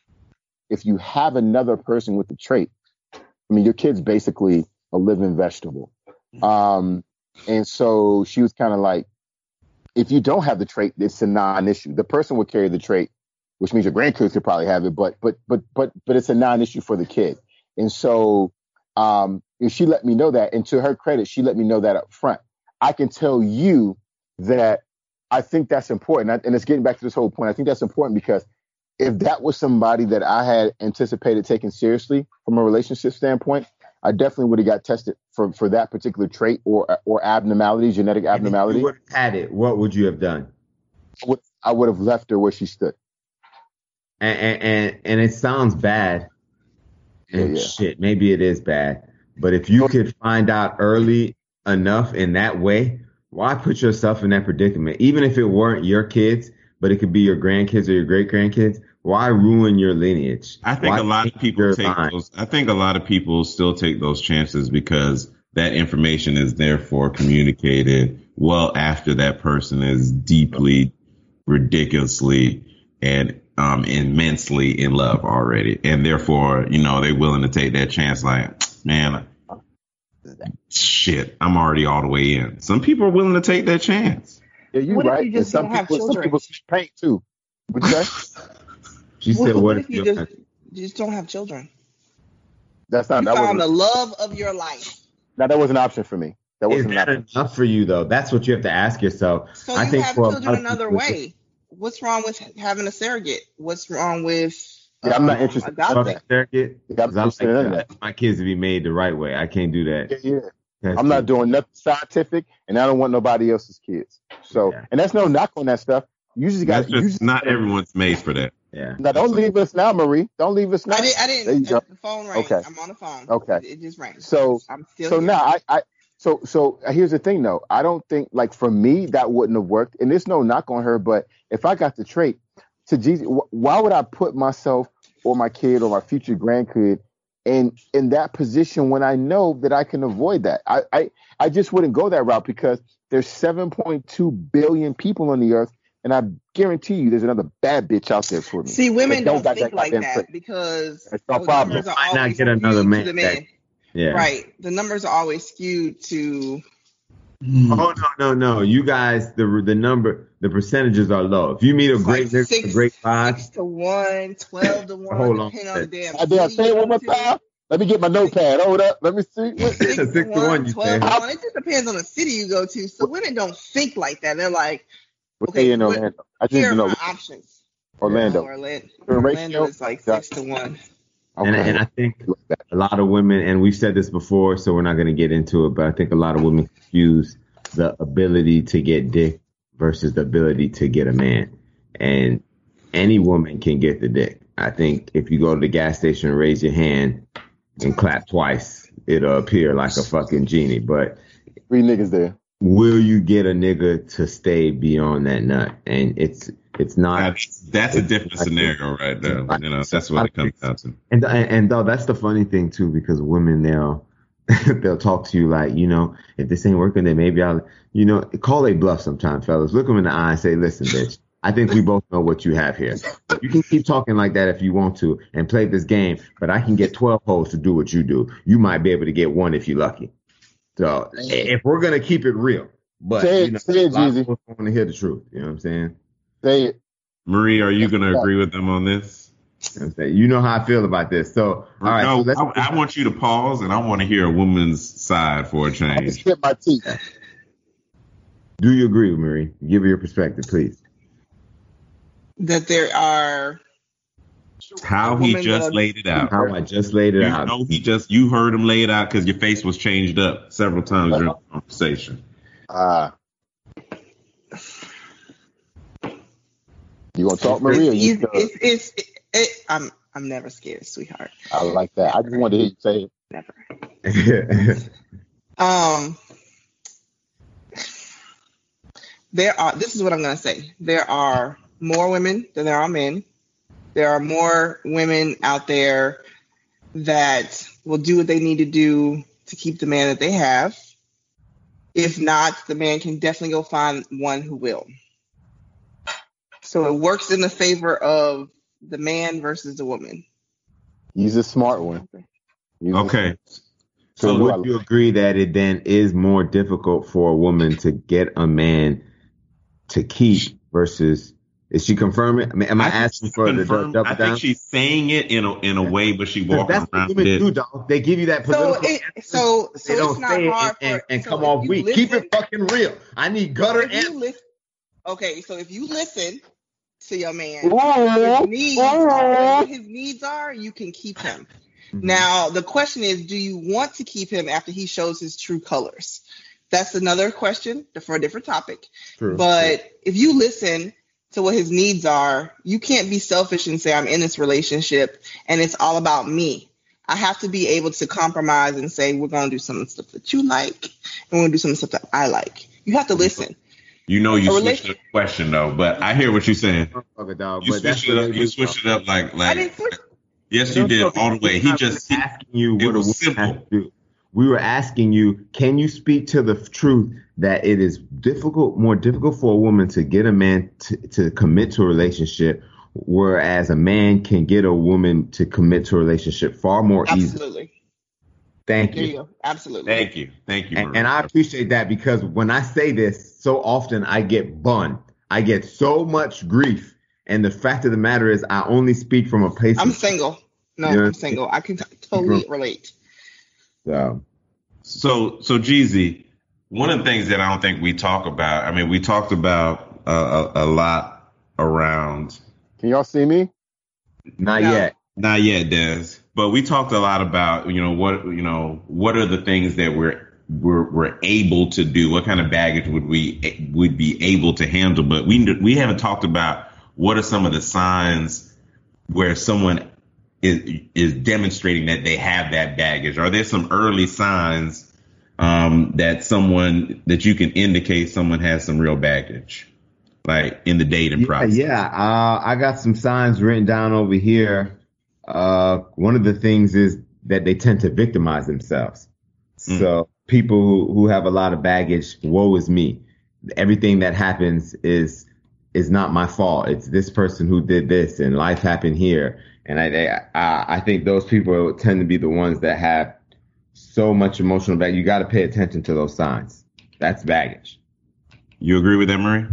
[SPEAKER 2] If you have another person with the trait, I mean, your kid's basically a living vegetable. Um, and so she was kind of like, if you don't have the trait, it's a non-issue. The person would carry the trait, which means your grandkids could probably have it, but but but but but it's a non-issue for the kid. And so um she let me know that, and to her credit, she let me know that up front. I can tell you that I think that's important. And it's getting back to this whole point. I think that's important because if that was somebody that I had anticipated taking seriously from a relationship standpoint, I definitely would have got tested for, for that particular trait or or abnormality, genetic
[SPEAKER 3] And if
[SPEAKER 2] abnormality.
[SPEAKER 3] you would have had it, what would you have done?
[SPEAKER 2] would I would have left her where she stood.
[SPEAKER 3] And and and, and it sounds bad. And
[SPEAKER 2] Yeah, yeah.
[SPEAKER 3] shit, maybe it is bad. But if you could find out early enough in that way, why put yourself in that predicament? Even if it weren't your kids, but it could be your grandkids or your great grandkids, why ruin your lineage?
[SPEAKER 4] I think
[SPEAKER 3] Why
[SPEAKER 4] a lot of people take
[SPEAKER 3] mind?
[SPEAKER 4] those. I think a lot of people still take those chances because that information is therefore communicated well after that person is deeply, ridiculously, and um, immensely in love already, and therefore, you know, they're willing to take that chance. Like, man, shit, I'm already all the way in. Some people are willing to take that chance.
[SPEAKER 2] Yeah, you're
[SPEAKER 5] What
[SPEAKER 2] right.
[SPEAKER 5] you just
[SPEAKER 2] and some people, some people paint too. Would you?
[SPEAKER 3] She said,
[SPEAKER 5] what,
[SPEAKER 3] "What
[SPEAKER 5] if you
[SPEAKER 3] you
[SPEAKER 5] just, just don't have children?
[SPEAKER 2] That's not
[SPEAKER 5] You
[SPEAKER 2] that
[SPEAKER 5] found
[SPEAKER 2] wasn't
[SPEAKER 5] the love of your life.
[SPEAKER 2] no, that was an option for me. That wasn't an
[SPEAKER 3] that
[SPEAKER 2] option.
[SPEAKER 3] enough for you though? That's what you have to ask yourself.
[SPEAKER 5] So
[SPEAKER 3] I
[SPEAKER 5] you
[SPEAKER 3] think
[SPEAKER 5] have
[SPEAKER 3] for
[SPEAKER 5] children another
[SPEAKER 3] people,
[SPEAKER 5] way. What's wrong with having a surrogate? What's wrong with
[SPEAKER 2] Yeah, I'm not
[SPEAKER 5] um,
[SPEAKER 2] interested in
[SPEAKER 5] adopting?
[SPEAKER 3] Surrogate,
[SPEAKER 2] Yeah, I'm
[SPEAKER 3] I
[SPEAKER 2] interested in
[SPEAKER 3] like
[SPEAKER 2] none
[SPEAKER 3] that. My kids to be made the right way. I can't do that.
[SPEAKER 2] Yeah, yeah.
[SPEAKER 3] That's
[SPEAKER 2] I'm not doing nothing scientific, and I don't want nobody else's kids. So,
[SPEAKER 3] Yeah.
[SPEAKER 2] and that's no knock on that stuff. You just got.
[SPEAKER 4] That's
[SPEAKER 2] You
[SPEAKER 4] just
[SPEAKER 2] just
[SPEAKER 4] not everyone's made for that.
[SPEAKER 3] Yeah.
[SPEAKER 2] Now, don't leave us now, Marie. Don't leave us now.
[SPEAKER 5] I, did, I
[SPEAKER 2] There you
[SPEAKER 5] didn't.
[SPEAKER 2] go.
[SPEAKER 5] The phone rang.
[SPEAKER 2] Okay.
[SPEAKER 5] I'm on the phone.
[SPEAKER 2] Okay.
[SPEAKER 5] It, it just rang.
[SPEAKER 2] So,
[SPEAKER 5] I'm still.
[SPEAKER 2] so
[SPEAKER 5] here.
[SPEAKER 2] now I, I, so, so here's the thing though. I don't think like for me that wouldn't have worked. And there's no knock on her, but if I got the trait to Jesus, why would I put myself or my kid or my future grandkid in in that position when I know that I can avoid that? I, I, I just wouldn't go that route because there's 7.2 billion people on the earth, and I guarantee you there's another bad bitch out there for me.
[SPEAKER 5] See, women
[SPEAKER 2] That
[SPEAKER 5] don't think
[SPEAKER 2] that
[SPEAKER 5] like that
[SPEAKER 2] trait.
[SPEAKER 5] because
[SPEAKER 2] That's no
[SPEAKER 5] the
[SPEAKER 2] problem.
[SPEAKER 5] numbers are
[SPEAKER 3] Might not
[SPEAKER 5] always
[SPEAKER 3] get another
[SPEAKER 5] skewed
[SPEAKER 3] man
[SPEAKER 5] to the
[SPEAKER 3] that-
[SPEAKER 5] men.
[SPEAKER 3] Yeah.
[SPEAKER 5] Right. The numbers are always skewed to. Mm.
[SPEAKER 3] Oh no, no, no! You guys, the the number, the percentages are low. If you meet a
[SPEAKER 5] It's
[SPEAKER 3] great
[SPEAKER 5] like six,
[SPEAKER 3] a great vibe,
[SPEAKER 5] six to one, 12 to one,
[SPEAKER 3] Hold on.
[SPEAKER 5] depending on the damn.
[SPEAKER 2] I dare say it one more time. Let me get my notepad. Hold up. Let me see. What-
[SPEAKER 5] Six,
[SPEAKER 3] Six
[SPEAKER 5] to
[SPEAKER 3] to
[SPEAKER 5] one,
[SPEAKER 3] one, you
[SPEAKER 5] 12 to one. It just depends on the city you go to. So women don't think like that. They're like,
[SPEAKER 2] What
[SPEAKER 5] Okay,
[SPEAKER 2] they in
[SPEAKER 5] what-
[SPEAKER 2] Orlando? I just need
[SPEAKER 5] here are
[SPEAKER 2] know
[SPEAKER 5] options.
[SPEAKER 2] Orlando.
[SPEAKER 5] Orlando. Orlando
[SPEAKER 2] ratio?
[SPEAKER 5] is like
[SPEAKER 2] Yeah.
[SPEAKER 5] six to one.
[SPEAKER 3] and, and I think a lot of women, and we've said this before, so we're not going to get into it, but I think a lot of women confuse the ability to get dick versus the ability to get a man. And any woman can get the dick. I think if you go to the gas station and raise your hand and clap twice, it'll appear like a fucking genie. But
[SPEAKER 2] Three niggas there.
[SPEAKER 3] Will you get a nigga to stay beyond that nut? And it's it's not.
[SPEAKER 4] That's, that's a different scenario right there. You know, that's what it comes down to.
[SPEAKER 3] And, and and though that's the funny thing too, because women they'll they'll talk to you like, you know, if this ain't working, then maybe I'll, you know, call a bluff sometime, fellas. Look them in the eye and say, listen, bitch, I think we both know what you have here. You can keep talking like that if you want to and play this game, but I can get 12 holes to do what you do. You might be able to get one if you're lucky. So if we're gonna keep it real, but
[SPEAKER 2] Say it-
[SPEAKER 3] you know,
[SPEAKER 2] say it,
[SPEAKER 3] a lot of
[SPEAKER 2] Jeezy.
[SPEAKER 3] people want to hear the truth. You know what I'm saying?
[SPEAKER 2] Say it.
[SPEAKER 4] Marie, are you going to agree with them on this?
[SPEAKER 3] You know, what I'm saying? you know how I feel about this. So all right,
[SPEAKER 4] no,
[SPEAKER 3] so let's,
[SPEAKER 4] I, I want you to pause and I want to hear a woman's side for a
[SPEAKER 2] I just
[SPEAKER 4] change.
[SPEAKER 2] hit my teeth.
[SPEAKER 3] do you agree, Marie? Give her your perspective, please.
[SPEAKER 5] That there are.
[SPEAKER 4] How he just
[SPEAKER 5] that
[SPEAKER 4] laid it out.
[SPEAKER 3] How I just laid it
[SPEAKER 4] You
[SPEAKER 3] out.
[SPEAKER 4] know, he just you heard him lay it out because your face was changed up several times during the conversation.
[SPEAKER 2] Ah. you gonna talk, Maria? Or
[SPEAKER 5] It's,
[SPEAKER 2] you
[SPEAKER 5] easy- it's, it's, it, it, I'm, I'm never scared, sweetheart.
[SPEAKER 2] I like that. I just wanted to hear you say it.
[SPEAKER 5] Never. Um, there are. This is what I'm gonna say. There are more women than there are men. There are more women out there that will do what they need to do to keep the man that they have. If not, the man can definitely go find one who will. So it works in the favor of the man versus the woman.
[SPEAKER 2] He's a smart one. He's a-
[SPEAKER 4] Okay.
[SPEAKER 3] so
[SPEAKER 2] So
[SPEAKER 3] would you agree that it then is more difficult for a woman to get a man to keep versus is she confirming? I mean, am I,
[SPEAKER 4] think
[SPEAKER 3] asking for the, the
[SPEAKER 4] confirmed-
[SPEAKER 3] double
[SPEAKER 4] I
[SPEAKER 3] down?
[SPEAKER 4] think she's saying it in a in a way, but she
[SPEAKER 3] 'Cause
[SPEAKER 4] walking
[SPEAKER 3] that's what
[SPEAKER 4] around
[SPEAKER 3] women
[SPEAKER 4] with
[SPEAKER 3] do, dog. They give you that
[SPEAKER 5] So it, so so
[SPEAKER 3] they don't
[SPEAKER 5] it's not
[SPEAKER 3] say it
[SPEAKER 5] hard
[SPEAKER 3] and, and,
[SPEAKER 5] for
[SPEAKER 3] and
[SPEAKER 5] so
[SPEAKER 3] come
[SPEAKER 5] if
[SPEAKER 3] off
[SPEAKER 5] you
[SPEAKER 3] weak. Keep it fucking real. I need gutter and
[SPEAKER 5] lis- okay, so if you listen to your man, his needs, what his needs are, you can keep him.
[SPEAKER 3] Mhm.
[SPEAKER 5] Now the question is, do you want to keep him after he shows his true colors? That's another question for a different topic.
[SPEAKER 3] True.
[SPEAKER 5] But if you listen to what his needs are, you can't be selfish and say, I'm in this relationship and it's all about me. I have to be able to compromise and say, we're going to do some stuff that you like and we're going to do some stuff that I like. You have to listen.
[SPEAKER 4] You know, you switched the question though, but I hear what you're saying.
[SPEAKER 3] Motherfucker, dog,
[SPEAKER 4] You switched it
[SPEAKER 3] what
[SPEAKER 4] up. You switched it up like
[SPEAKER 5] I
[SPEAKER 4] like.
[SPEAKER 5] didn't switch.
[SPEAKER 4] Yes, you did all the way. He just
[SPEAKER 3] asking you
[SPEAKER 4] it
[SPEAKER 3] what a
[SPEAKER 4] was
[SPEAKER 3] woman has
[SPEAKER 4] simple.
[SPEAKER 3] To do. we were asking you, can you speak to the truth that it is difficult, more difficult for a woman to get a man to, to commit to a relationship, whereas a man can get a woman to commit to a relationship far more easily.
[SPEAKER 5] Absolutely.
[SPEAKER 3] Thank you.
[SPEAKER 5] you. Absolutely.
[SPEAKER 4] Thank you. Thank you.
[SPEAKER 3] And, and I appreciate that because when I say this, so often I get bun. I get so much grief. And the fact of the matter is, I only speak from a place.
[SPEAKER 5] I'm
[SPEAKER 3] of,
[SPEAKER 5] single. No,
[SPEAKER 3] Yeah.
[SPEAKER 5] I'm single. I can t- totally relate.
[SPEAKER 3] So,
[SPEAKER 4] So, so Jeezy, one of the things that I don't think we talk about. I mean, we talked about uh, a, a lot around.
[SPEAKER 2] Can y'all see me?
[SPEAKER 3] not
[SPEAKER 5] No.
[SPEAKER 3] yet.
[SPEAKER 4] Not yet, Des, but we talked a lot about you know what you know what are the things that we're we're, we're able to do. What kind of baggage would we would be able to handle? But we we haven't talked about what are some of the signs where someone is is demonstrating that they have that baggage. Are there some early signs um, that someone that you can indicate someone has some real baggage, like in the dating
[SPEAKER 3] Yeah,
[SPEAKER 4] process?
[SPEAKER 3] yeah. Uh, I got some signs written down over here. Uh, one of the things is that they tend to victimize themselves.
[SPEAKER 4] Mm.
[SPEAKER 3] So people who, who have a lot of baggage, woe is me. Everything that happens is is not my fault. It's this person who did this, and life happened here. And I I, I think those people tend to be the ones that have so much emotional baggage. You got to pay attention to those signs. That's baggage.
[SPEAKER 4] You agree with that, Marie?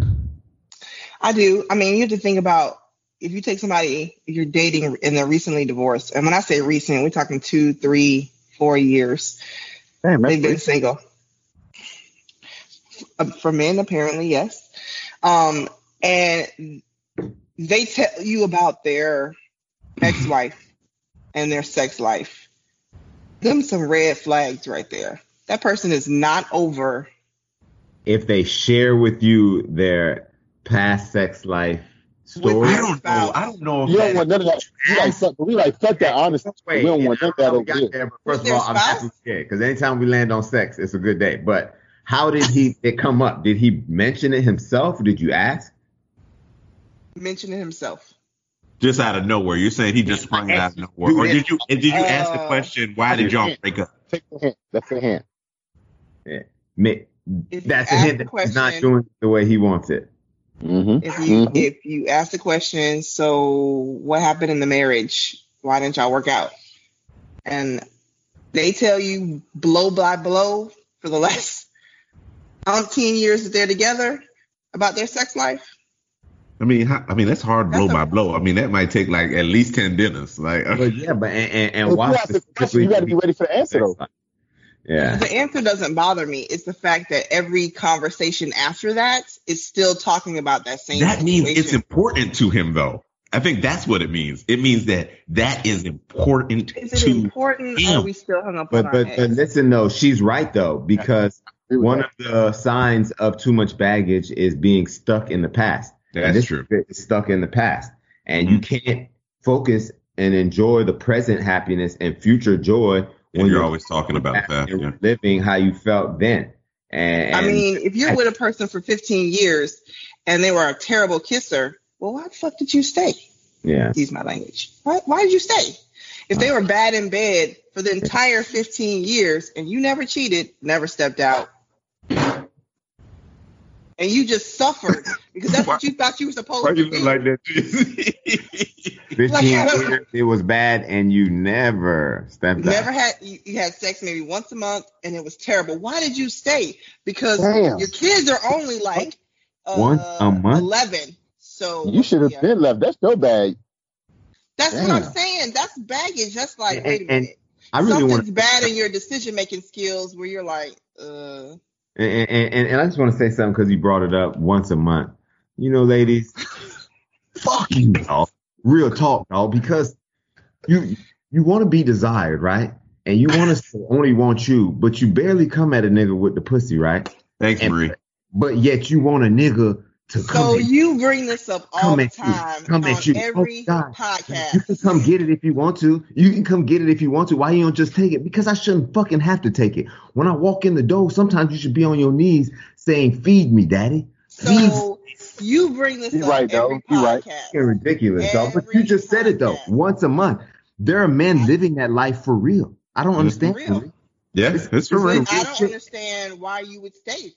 [SPEAKER 5] I do. I mean, you have to think about if you take somebody you're dating and they're recently divorced, and when I say recent, we're talking two, three, four years.
[SPEAKER 2] Damn,
[SPEAKER 5] They've been single. Uh, For men, apparently, yes. Um, and they tell you about their ex-wife and their sex life. Them some red flags right there. That person is not over.
[SPEAKER 3] if they share with you their past sex life story.
[SPEAKER 5] With
[SPEAKER 4] I don't know. I don't know if
[SPEAKER 2] You don't
[SPEAKER 4] that-
[SPEAKER 2] want none of that. We like fuck, we like fuck that honest.
[SPEAKER 3] Wait,
[SPEAKER 2] we don't want none of
[SPEAKER 3] I
[SPEAKER 2] that
[SPEAKER 3] don't know
[SPEAKER 2] over here.
[SPEAKER 3] there, but First
[SPEAKER 5] With
[SPEAKER 3] of all,
[SPEAKER 5] their
[SPEAKER 3] I'm
[SPEAKER 5] spouse?
[SPEAKER 3] happy scared because anytime we land on sex, it's a good day. But how did he it come up? Did he mention it himself? Or did you ask?
[SPEAKER 5] Mentioning himself.
[SPEAKER 4] Just out of nowhere. You're saying he just sprung it out of nowhere, or did you? And did you ask the
[SPEAKER 5] Uh,
[SPEAKER 4] question? Why did y'all break up?
[SPEAKER 2] Take the hint. That's the hint.
[SPEAKER 3] Mi-
[SPEAKER 5] If you
[SPEAKER 3] That's a hint
[SPEAKER 5] the
[SPEAKER 3] that he's not doing it the way he wants it.
[SPEAKER 2] Mm-hmm.
[SPEAKER 5] If you
[SPEAKER 2] Mhm.
[SPEAKER 5] if you ask the question, so what happened in the marriage? Why didn't y'all work out? And they tell you blow by blow for the last umpteen years that they're together about their sex life.
[SPEAKER 4] I mean, how, I mean that's hard blow
[SPEAKER 5] That's a-
[SPEAKER 4] by blow. I mean that might take like at least ten dinners. Like,
[SPEAKER 3] But yeah, but and, and, and why
[SPEAKER 2] you question, you got to be ready for the answer though.
[SPEAKER 3] Yeah.
[SPEAKER 5] The answer doesn't bother me. It's the fact that every conversation after that is still talking about that same.
[SPEAKER 4] Thing that means it's important to him, though. I think that's what it means. It means that that is important
[SPEAKER 5] Is it
[SPEAKER 4] to.
[SPEAKER 5] important? Or
[SPEAKER 4] him.
[SPEAKER 5] are we still hung up
[SPEAKER 3] But
[SPEAKER 5] on
[SPEAKER 3] but
[SPEAKER 5] our
[SPEAKER 3] but listen though, she's right though because one
[SPEAKER 2] that.
[SPEAKER 3] of the signs of too much baggage is being stuck in the past. And
[SPEAKER 4] That's
[SPEAKER 3] this
[SPEAKER 4] true.
[SPEAKER 3] is stuck in the past, and you mm-hmm. can't focus and enjoy the present happiness and future joy
[SPEAKER 4] And you're always talking about that. Yeah.
[SPEAKER 3] living how you felt then. And,
[SPEAKER 5] I mean, if you're with a person for 15 years and they were a terrible kisser, well, why the fuck did you stay?
[SPEAKER 3] yeah,
[SPEAKER 5] Use my language. Why, why did you stay? If they uh. were bad in bed for the entire 15 years and you never cheated, never stepped out, and you just suffered because that's what you thought you were supposed
[SPEAKER 4] Why
[SPEAKER 5] to
[SPEAKER 4] you
[SPEAKER 5] do.
[SPEAKER 4] look like that?
[SPEAKER 3] 15
[SPEAKER 5] Like, I don't-
[SPEAKER 3] years it was bad, and you never stepped
[SPEAKER 5] Never
[SPEAKER 3] out.
[SPEAKER 5] had you, you had sex maybe once a month and it was terrible. Why did you stay? Because
[SPEAKER 2] Damn.
[SPEAKER 5] your kids are only like uh,
[SPEAKER 3] Once a month?
[SPEAKER 5] 11. So
[SPEAKER 2] You should have
[SPEAKER 5] yeah.
[SPEAKER 2] been left. That's your bag.
[SPEAKER 5] That's what I'm saying. That's baggage. That's like,
[SPEAKER 3] And-
[SPEAKER 5] wait a
[SPEAKER 3] and
[SPEAKER 5] minute.
[SPEAKER 3] I really
[SPEAKER 5] Something's
[SPEAKER 3] want
[SPEAKER 5] bad in your decision making skills where you're like, uh,
[SPEAKER 3] And, and, and, I just want to say something because you brought it up once a month. You know, ladies, fuck you, dog. Real talk, dog, because you you want to be desired, right? And you want us to only want you, but you barely come at a nigga with the pussy, right?
[SPEAKER 4] Thanks,
[SPEAKER 3] And-
[SPEAKER 4] Marie.
[SPEAKER 3] But yet you want a nigga to come.
[SPEAKER 5] so
[SPEAKER 3] at
[SPEAKER 5] you bring this up all
[SPEAKER 3] come
[SPEAKER 5] the
[SPEAKER 3] at you.
[SPEAKER 5] time
[SPEAKER 3] Come
[SPEAKER 5] on
[SPEAKER 3] at you.
[SPEAKER 5] Oh, every
[SPEAKER 3] Oh,
[SPEAKER 5] podcast.
[SPEAKER 3] You can come get it if you want to. You can come get it if you want to. Why you don't just take it? Because I shouldn't fucking have to take it. When I walk in the door, sometimes you should be on your knees saying, "Feed me, daddy." Feed
[SPEAKER 5] So you bring this
[SPEAKER 2] You
[SPEAKER 5] up
[SPEAKER 2] right, though.
[SPEAKER 5] every
[SPEAKER 2] You right.
[SPEAKER 5] podcast.
[SPEAKER 3] fucking ridiculous, dog. But you
[SPEAKER 5] Every
[SPEAKER 3] just said it though. Once a month. There are men living that life for real. I don't mm-hmm. understand.
[SPEAKER 5] real.
[SPEAKER 3] Marie.
[SPEAKER 4] Yeah, it's for real.
[SPEAKER 5] I don't understand why you would stay.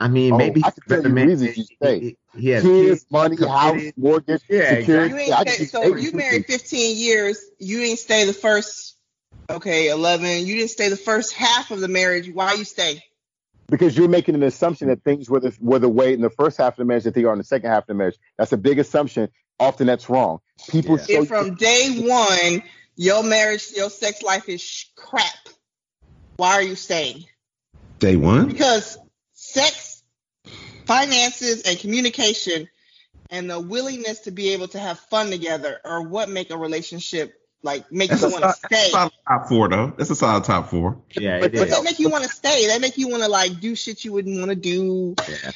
[SPEAKER 3] I mean,
[SPEAKER 2] Oh,
[SPEAKER 3] maybe
[SPEAKER 2] I can tell you
[SPEAKER 3] man,
[SPEAKER 2] reasons you stay.
[SPEAKER 3] he- he has
[SPEAKER 2] Kids,
[SPEAKER 3] kids,
[SPEAKER 2] money, house, mortgage,
[SPEAKER 3] Yeah,
[SPEAKER 2] security.
[SPEAKER 5] You
[SPEAKER 2] I
[SPEAKER 5] ain't stay, so you married 15 years. You didn't stay the first, okay, 11. You didn't stay the first half of the marriage. Why you stay?
[SPEAKER 2] because you're making an assumption that things were the, were the way in the first half of the marriage that they are in the second half of the marriage. That's a big assumption. Often that's wrong. People
[SPEAKER 3] Yeah.
[SPEAKER 2] show
[SPEAKER 5] If from day one your marriage, your sex life is sh- crap, why are you staying?
[SPEAKER 4] Day one.
[SPEAKER 5] Because sex, finances, and communication, and the willingness to be able to have fun together are what make a relationship like make
[SPEAKER 4] That's
[SPEAKER 5] you want to
[SPEAKER 4] solid, that's a
[SPEAKER 5] stay.
[SPEAKER 4] solid top four, though. That's a solid top four.
[SPEAKER 3] Yeah,
[SPEAKER 2] But-
[SPEAKER 3] it
[SPEAKER 5] But
[SPEAKER 3] is.
[SPEAKER 5] they make you want to stay. They make you want to like do shit you wouldn't want to do.
[SPEAKER 3] Yeah.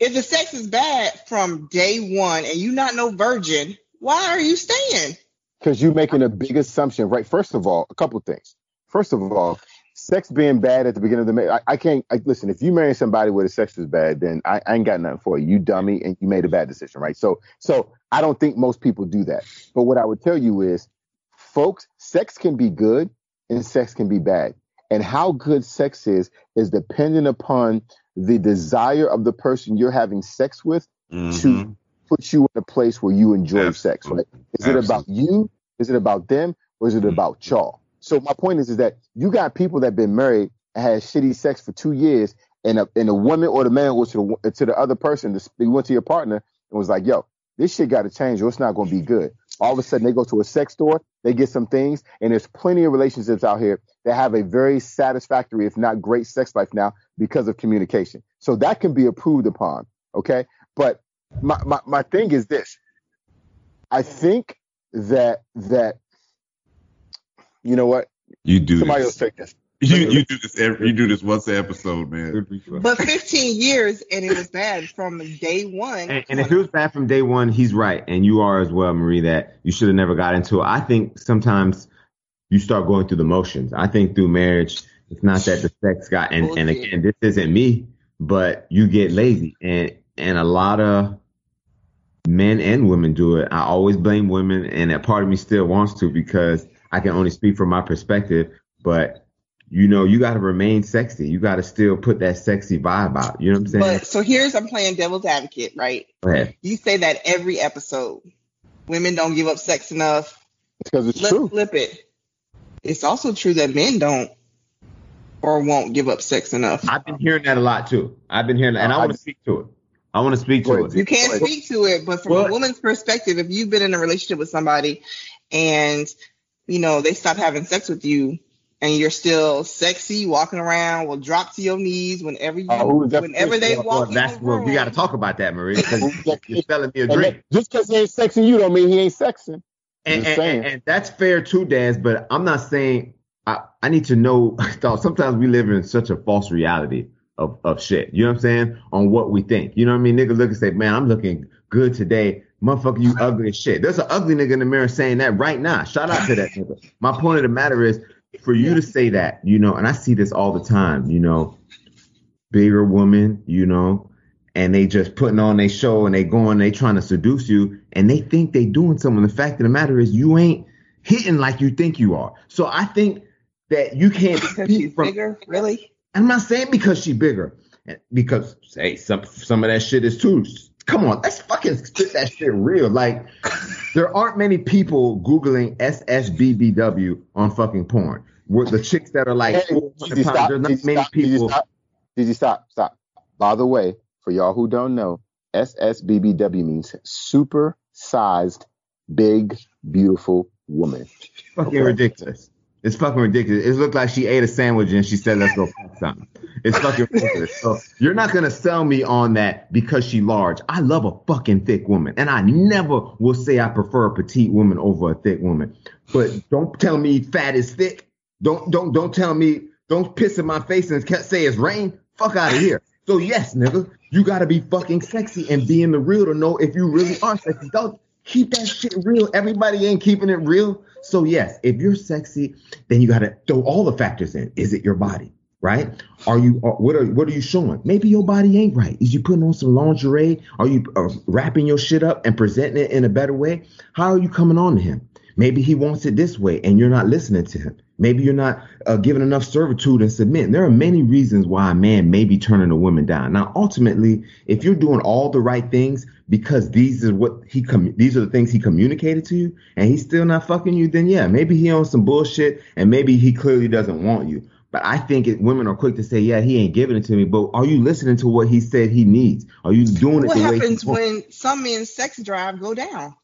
[SPEAKER 5] If the sex is bad from day one and you not no virgin, why are you staying?
[SPEAKER 2] because you're making a big assumption, right? First of all, a couple things. First of all, sex being bad at the beginning of the marriage, I, I can't. I, listen, if you marry somebody where the sex is bad, then I, I ain't got nothing for you. You dummy, and you made a bad decision, right? So, so I don't think most people do that. But what I would tell you is, folks, sex can be good and sex can be bad, and how good sex is is dependent upon the desire of the person you're having sex with
[SPEAKER 4] Mhm.
[SPEAKER 2] put you in a place where you enjoy sex, right? Is it about you? Is it about them? Or is it
[SPEAKER 4] Mhm.
[SPEAKER 2] about y'all? So my point is, is that you got people that been married and had shitty sex for two years, and a and a woman or the man was to the to the other person. went to your partner and was like, "Yo, this shit got to change, or it's not going to be good." All of a sudden, they go to a sex store, they get some things, and there's plenty of relationships out here that have a very satisfactory, if not great, sex life now because of communication. So that can be improved upon. Okay, but my, my, my thing is this. I think that that you know what?
[SPEAKER 4] You do
[SPEAKER 2] Somebody
[SPEAKER 4] this.
[SPEAKER 2] else take this.
[SPEAKER 4] You, you do this every. You do this once an episode, man.
[SPEAKER 5] But 15 years and it was bad from day one.
[SPEAKER 3] And, and if it was bad from day one, he's right, and you are as well, Marie. That you should have never got into it. I think sometimes you start going through the motions. I think through marriage, it's not that the sex got. And, and again, this isn't me, but you get lazy, and and a lot of men and women do it. I always blame women, and that part of me still wants to because I can only speak from my perspective. But you know, you got to remain sexy. You got to still put that sexy vibe out. You know what I'm saying?
[SPEAKER 5] but so here's I'm playing devil's advocate, right?
[SPEAKER 3] Go ahead.
[SPEAKER 5] You say that every episode. Women don't give up sex enough.
[SPEAKER 2] Because it's
[SPEAKER 5] Let's
[SPEAKER 2] true.
[SPEAKER 5] flip it. It's also true that men don't or won't give up sex enough.
[SPEAKER 3] I've been hearing that a lot too. I've been hearing that, and I
[SPEAKER 2] I-
[SPEAKER 3] want to speak to it. I want to speak to it.
[SPEAKER 5] You can't speak to it, but from
[SPEAKER 3] Well-
[SPEAKER 5] a woman's perspective, if you've been in a relationship with somebody and you know they stop having sex with you and you're still sexy, walking around, will drop to your knees whenever you,
[SPEAKER 2] Oh, who was that
[SPEAKER 5] whenever they
[SPEAKER 2] first?
[SPEAKER 3] Well,
[SPEAKER 5] walk in
[SPEAKER 3] that's
[SPEAKER 5] the
[SPEAKER 3] well,
[SPEAKER 5] room.
[SPEAKER 3] we got to talk about that, Marie. 'cause
[SPEAKER 2] Who's
[SPEAKER 3] You're selling me a drink,
[SPEAKER 2] that- just because he ain't sexing you don't mean he ain't sexing.
[SPEAKER 3] and, and, and, and that's fair too, Daz. But I'm not saying I, I need to know. Sometimes we live in such a false reality of of shit. You know what I'm saying? On what we think. You know what I mean? Nigga look and say, "Man, I'm looking good today." Motherfucker, you ugly as shit. There's an ugly nigga in the mirror saying that right now. Shout out to that nigga. My point of the matter is, for you to say that, you know, and I see this all the time, you know, bigger woman, you know, and they just putting on their show and they going, they trying to seduce you, and they think they doing something. The fact of the matter is, you ain't hitting like you think you are. So I think that you can't
[SPEAKER 5] because she's
[SPEAKER 3] from.
[SPEAKER 5] bigger, really.
[SPEAKER 3] I'm not saying because she bigger, because hey, some some of that shit is too. Come on, let's fucking spit that shit real. Like, there aren't many people googling SSBBW on fucking porn. Where the chicks that are like
[SPEAKER 2] Hey,
[SPEAKER 3] 400
[SPEAKER 2] Gigi,
[SPEAKER 3] pounds,
[SPEAKER 2] stop,
[SPEAKER 3] there's not many
[SPEAKER 2] stop,
[SPEAKER 3] people.
[SPEAKER 2] stop. Gigi, stop, stop. By the way, for y'all who don't know, SSBBW means super sized, big, beautiful woman.
[SPEAKER 3] fucking
[SPEAKER 2] Okay.
[SPEAKER 3] ridiculous. It's fucking ridiculous. It looked like she ate a sandwich and she said, "Let's go fuck something." It's fucking ridiculous. So you're not gonna sell me on that because she large. I love a fucking thick woman, and I never will say I prefer a petite woman over a thick woman. But don't tell me fat is thick. Don't don't don't tell me. Don't piss in my face and say it's rain. Fuck out of here. So yes, nigga, you gotta be fucking sexy and be in the real to know if you really are sexy. Don't keep that shit real. Everybody ain't keeping it real. So yes, if you're sexy, then you gotta throw all the factors in. Is it your body? Right? Are you? Are, what are what are you showing? Maybe your body ain't right. Is you putting on some lingerie? Are you uh, wrapping your shit up and presenting it in a better way? How are you coming on to him? Maybe he wants it this way, and you're not listening to him. Maybe you're not uh, giving enough servitude and submitting. There are many reasons why a man may be turning a woman down. Now, ultimately, if you're doing all the right things because these are what he com- these are the things he communicated to you, and he's still not fucking you, then yeah, maybe he owns some bullshit, and maybe he clearly doesn't want you. But I think it, women are quick to say, "Yeah, he ain't giving it to me." But are you listening to what he said he needs? Are you doing it
[SPEAKER 5] What
[SPEAKER 3] the way?
[SPEAKER 5] happens
[SPEAKER 3] he wants?
[SPEAKER 5] when some men's sex drive go down?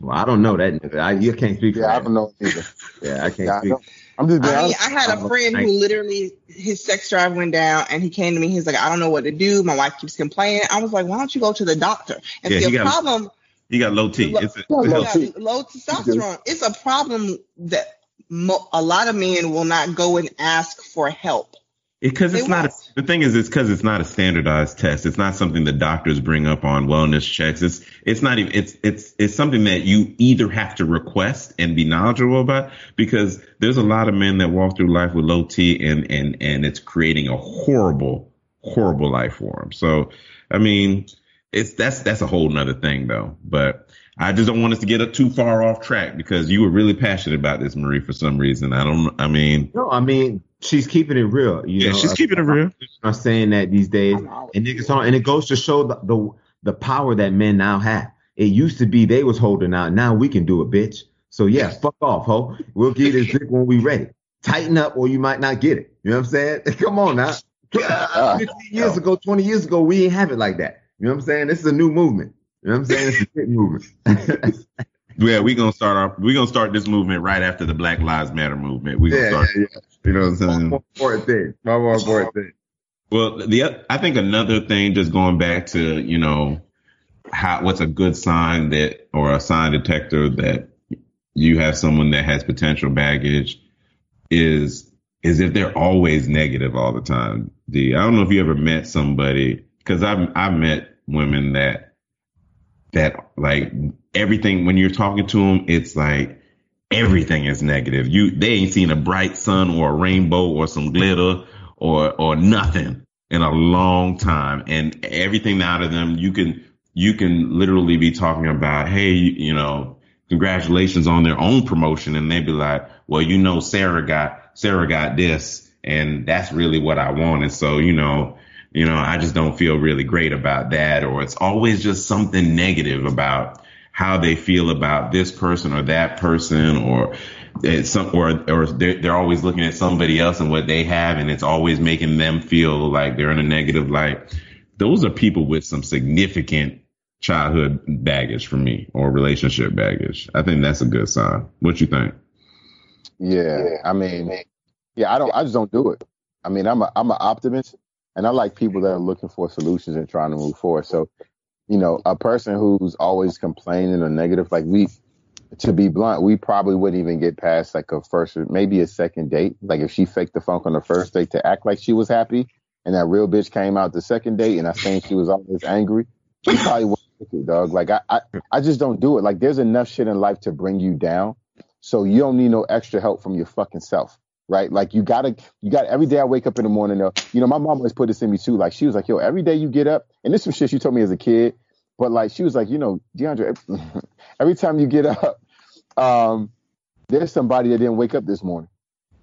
[SPEAKER 3] Well, I don't know that. nigga. I, you can't speak for
[SPEAKER 2] Yeah, I don't know either.
[SPEAKER 3] Yeah, I can't
[SPEAKER 2] Yeah, I
[SPEAKER 3] speak.
[SPEAKER 2] don't- I'm just being
[SPEAKER 5] I mean,
[SPEAKER 2] honest.
[SPEAKER 5] I had a
[SPEAKER 3] a-
[SPEAKER 5] friend who literally his sex drive went down, and he came to me. He's like, "I don't know what to do. My wife keeps complaining." I was like, "Why don't you go to the doctor?" And
[SPEAKER 4] Yeah,
[SPEAKER 5] see,
[SPEAKER 4] he
[SPEAKER 5] a
[SPEAKER 4] got-
[SPEAKER 5] problem
[SPEAKER 4] He got low T.
[SPEAKER 5] Low-
[SPEAKER 4] It's a,
[SPEAKER 2] Yeah,
[SPEAKER 4] it's a-
[SPEAKER 2] low
[SPEAKER 5] yeah,
[SPEAKER 2] T.
[SPEAKER 5] low testosterone. It's a problem that mo- a lot of men will not go and ask for help.
[SPEAKER 4] Because it's
[SPEAKER 5] They
[SPEAKER 4] not a, the thing is it's because it's not a standardized test. It's not something that doctors bring up on wellness checks. It's it's not even it's it's it's something that you either have to request and be knowledgeable about because there's a lot of men that walk through life with low T and and and it's creating a horrible horrible life for them. So I mean it's that's that's a whole nother thing though. But I just don't want us to get too far off track because you were really passionate about this, Marie, for some reason. I don't. I mean,
[SPEAKER 3] No, I mean she's keeping it real. You
[SPEAKER 4] yeah,
[SPEAKER 3] know,
[SPEAKER 4] she's
[SPEAKER 3] uh,
[SPEAKER 4] keeping it real.
[SPEAKER 3] I'm saying that these days, and niggas on, and it goes to show the, the the power that men now have. It used to be they was holding out. Now we can do it, bitch. So yeah, fuck off, ho. We'll get this dick when we ready. Tighten up, or you might not get it. You know what I'm saying? Come on now. 15 years ago, 20 years ago, we ain't have it like that. You know what I'm saying? This is a new movement. You know what I'm saying? It's a big movement.
[SPEAKER 4] Yeah, we're gonna start our we're gonna start this movement right after the Black Lives Matter movement. We're gonna
[SPEAKER 3] yeah,
[SPEAKER 4] start
[SPEAKER 3] yeah, yeah.
[SPEAKER 4] You know what I'm
[SPEAKER 3] One
[SPEAKER 4] saying?
[SPEAKER 3] more important thing. One more important thing.
[SPEAKER 4] Well, the I think another thing, just going back to you know how what's a good sign that or a sign detector that you have someone that has potential baggage is is if they're always negative all the time. D, I don't know if you ever met somebody because I've I've met women that that like everything when you're talking to them, it's like everything is negative. You they ain't seen a bright sun or a rainbow or some glitter or or nothing in a long time, and everything out of them you can you can literally be talking about, hey, you know, congratulations on their own promotion, and they be like, well, you know, Sarah got Sarah got this, and that's really what I wanted. So you know. You know, I just don't feel really great about that, or it's always just something negative about how they feel about this person or that person, or some, or or they're, they're always looking at somebody else and what they have, and it's always making them feel like they're in a negative light. Those are people with some significant childhood baggage for me, or relationship baggage. I think that's a good sign. What you think?
[SPEAKER 2] Yeah, I mean, yeah, I don't, I just don't do it. I mean, I'm a, I'm an optimist, and I like people that are looking for solutions and trying to move forward. So, you know, a person who's always complaining or negative, like we, to be blunt, we probably wouldn't even get past like a first or maybe a second date. Like if she faked the funk on the first date to act like she was happy, and that real bitch came out the second date, and I think she was always angry, we probably wouldn't it, dog. Like I, I, I just don't do it. Like there's enough shit in life to bring you down. So you don't need no extra help from your fucking self, right? Like you gotta, you got every day I wake up in the morning. Though, you know, my mom always put this in me too. Like she was like, yo, every day you get up, and this was shit she told me as a kid, but like she was like, you know, DeAndre, every time you get up, um, there's somebody that didn't wake up this morning,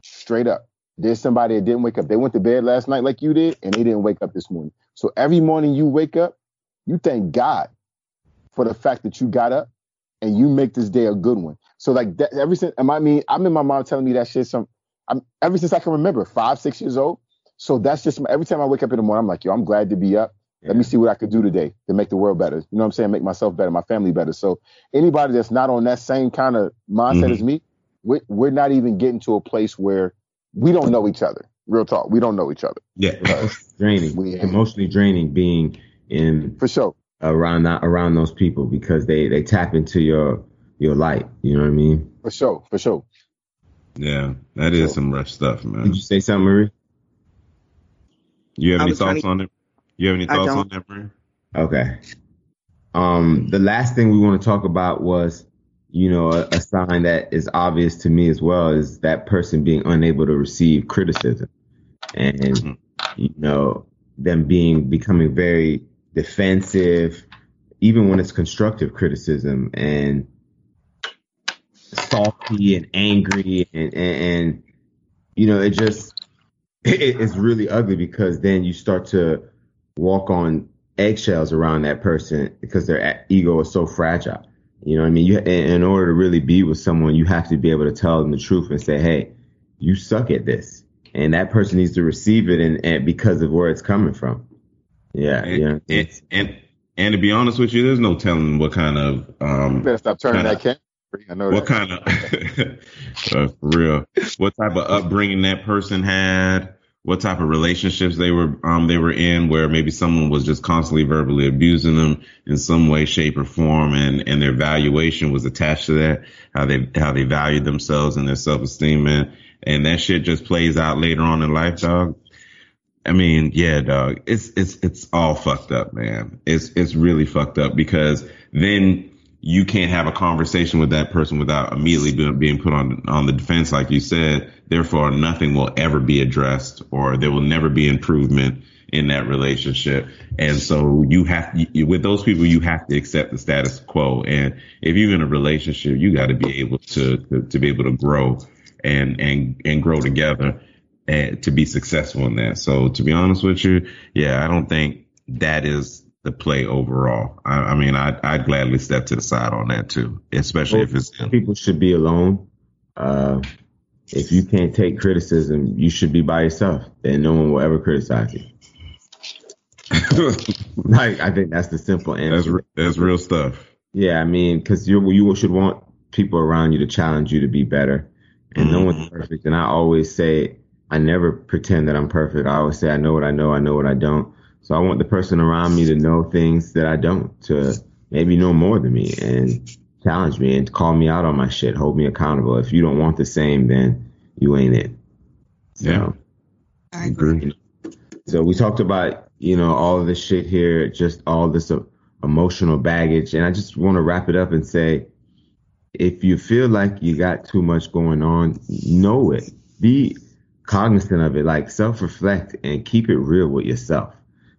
[SPEAKER 2] straight up. There's somebody that didn't wake up. They went to bed last night like you did, and they didn't wake up this morning. So every morning you wake up, you thank God for the fact that you got up and you make this day a good one. So like that, ever since, and I mean, I remember my mom telling me that shit. Some, I'm ever since I can remember, five, six years old. So that's just my, every time I wake up in the morning, I'm like, yo, I'm glad to be up. Let me see what I could do today to make the world better. You know what I'm saying? Make myself better, my family better. So anybody that's not on that same kind of mindset
[SPEAKER 4] Mhm.
[SPEAKER 2] as me, we're, we're not even getting to a place where we don't know each other. Real talk, we don't know each other
[SPEAKER 4] Yeah.
[SPEAKER 3] draining,
[SPEAKER 2] We-
[SPEAKER 3] emotionally draining being in
[SPEAKER 2] for sure.
[SPEAKER 3] around that around those people because they they tap into your your light. You know what I mean?
[SPEAKER 2] For sure, for sure.
[SPEAKER 4] Yeah, that is
[SPEAKER 2] So-
[SPEAKER 4] some rough stuff, man.
[SPEAKER 3] Did you say something, Marie?
[SPEAKER 4] You have
[SPEAKER 5] I
[SPEAKER 4] any thoughts
[SPEAKER 5] trying
[SPEAKER 4] on it? You have any thoughts on that, Marie?
[SPEAKER 3] Okay. Um, the last thing we want to talk about was, you know, a, a sign that is obvious to me as well is that person being unable to receive criticism, and
[SPEAKER 4] Mhm.
[SPEAKER 3] you know, them being becoming very defensive, even when it's constructive criticism, and salty and angry and and, and you know, it just it, it's really ugly because then you start to walk on eggshells around that person because their ego is so fragile. You know what I mean? You, in order to really be with someone, you have to be able to tell them the truth and say, "Hey, you suck at this," and that person needs to receive it, and, and because of where it's coming from. Yeah,
[SPEAKER 4] and,
[SPEAKER 3] yeah.
[SPEAKER 4] And, and and to be honest with you, there's no telling what kind of um.
[SPEAKER 2] You better stop turning
[SPEAKER 4] kinda,
[SPEAKER 2] that camera. I know
[SPEAKER 4] what kind of uh, for real? What type of upbringing that person had? What type of relationships they were um they were in, where maybe someone was just constantly verbally abusing them in some way, shape, or form, and and their valuation was attached to that. How they how they valued themselves and their self esteem, and and that shit just plays out later on in life, dog. I mean, yeah, dog. It's it's it's all fucked up, man. It's it's really fucked up because then you can't have a conversation with that person without immediately being, put on on the defense, like you said. Therefore, nothing will ever be addressed, or there will never be improvement in that relationship. And so you have you, with those people, you have to accept the status quo. And if you're in a relationship, you got to be able to, to to be able to grow and and and grow together and to be successful in that. So to be honest with you, yeah, I don't think that is the play overall. I, I mean, I'd, I'd gladly step to the side on that too, especially if it's him.
[SPEAKER 3] people should be alone. Uh, if you can't take criticism, you should be by yourself, and no one will ever criticize you. like I think that's the simple answer.
[SPEAKER 4] that's re- that's real stuff.
[SPEAKER 3] Yeah, I mean, because you you should want people around you to challenge you to be better, and no one's perfect. And I always say, I never pretend that I'm perfect. I always say, I know what I know, I know what I don't. So I want the person around me to know things that I don't, to maybe know more than me and challenge me and call me out on my shit, hold me accountable. If you don't want the same, then you ain't it. So,
[SPEAKER 4] Yeah.
[SPEAKER 5] I agree.
[SPEAKER 3] so we talked about, you know, all of this shit here, just all this uh, emotional baggage. And I just want to wrap it up and say, if you feel like you got too much going on, know it. Be cognizant of it, like self reflect and keep it real with yourself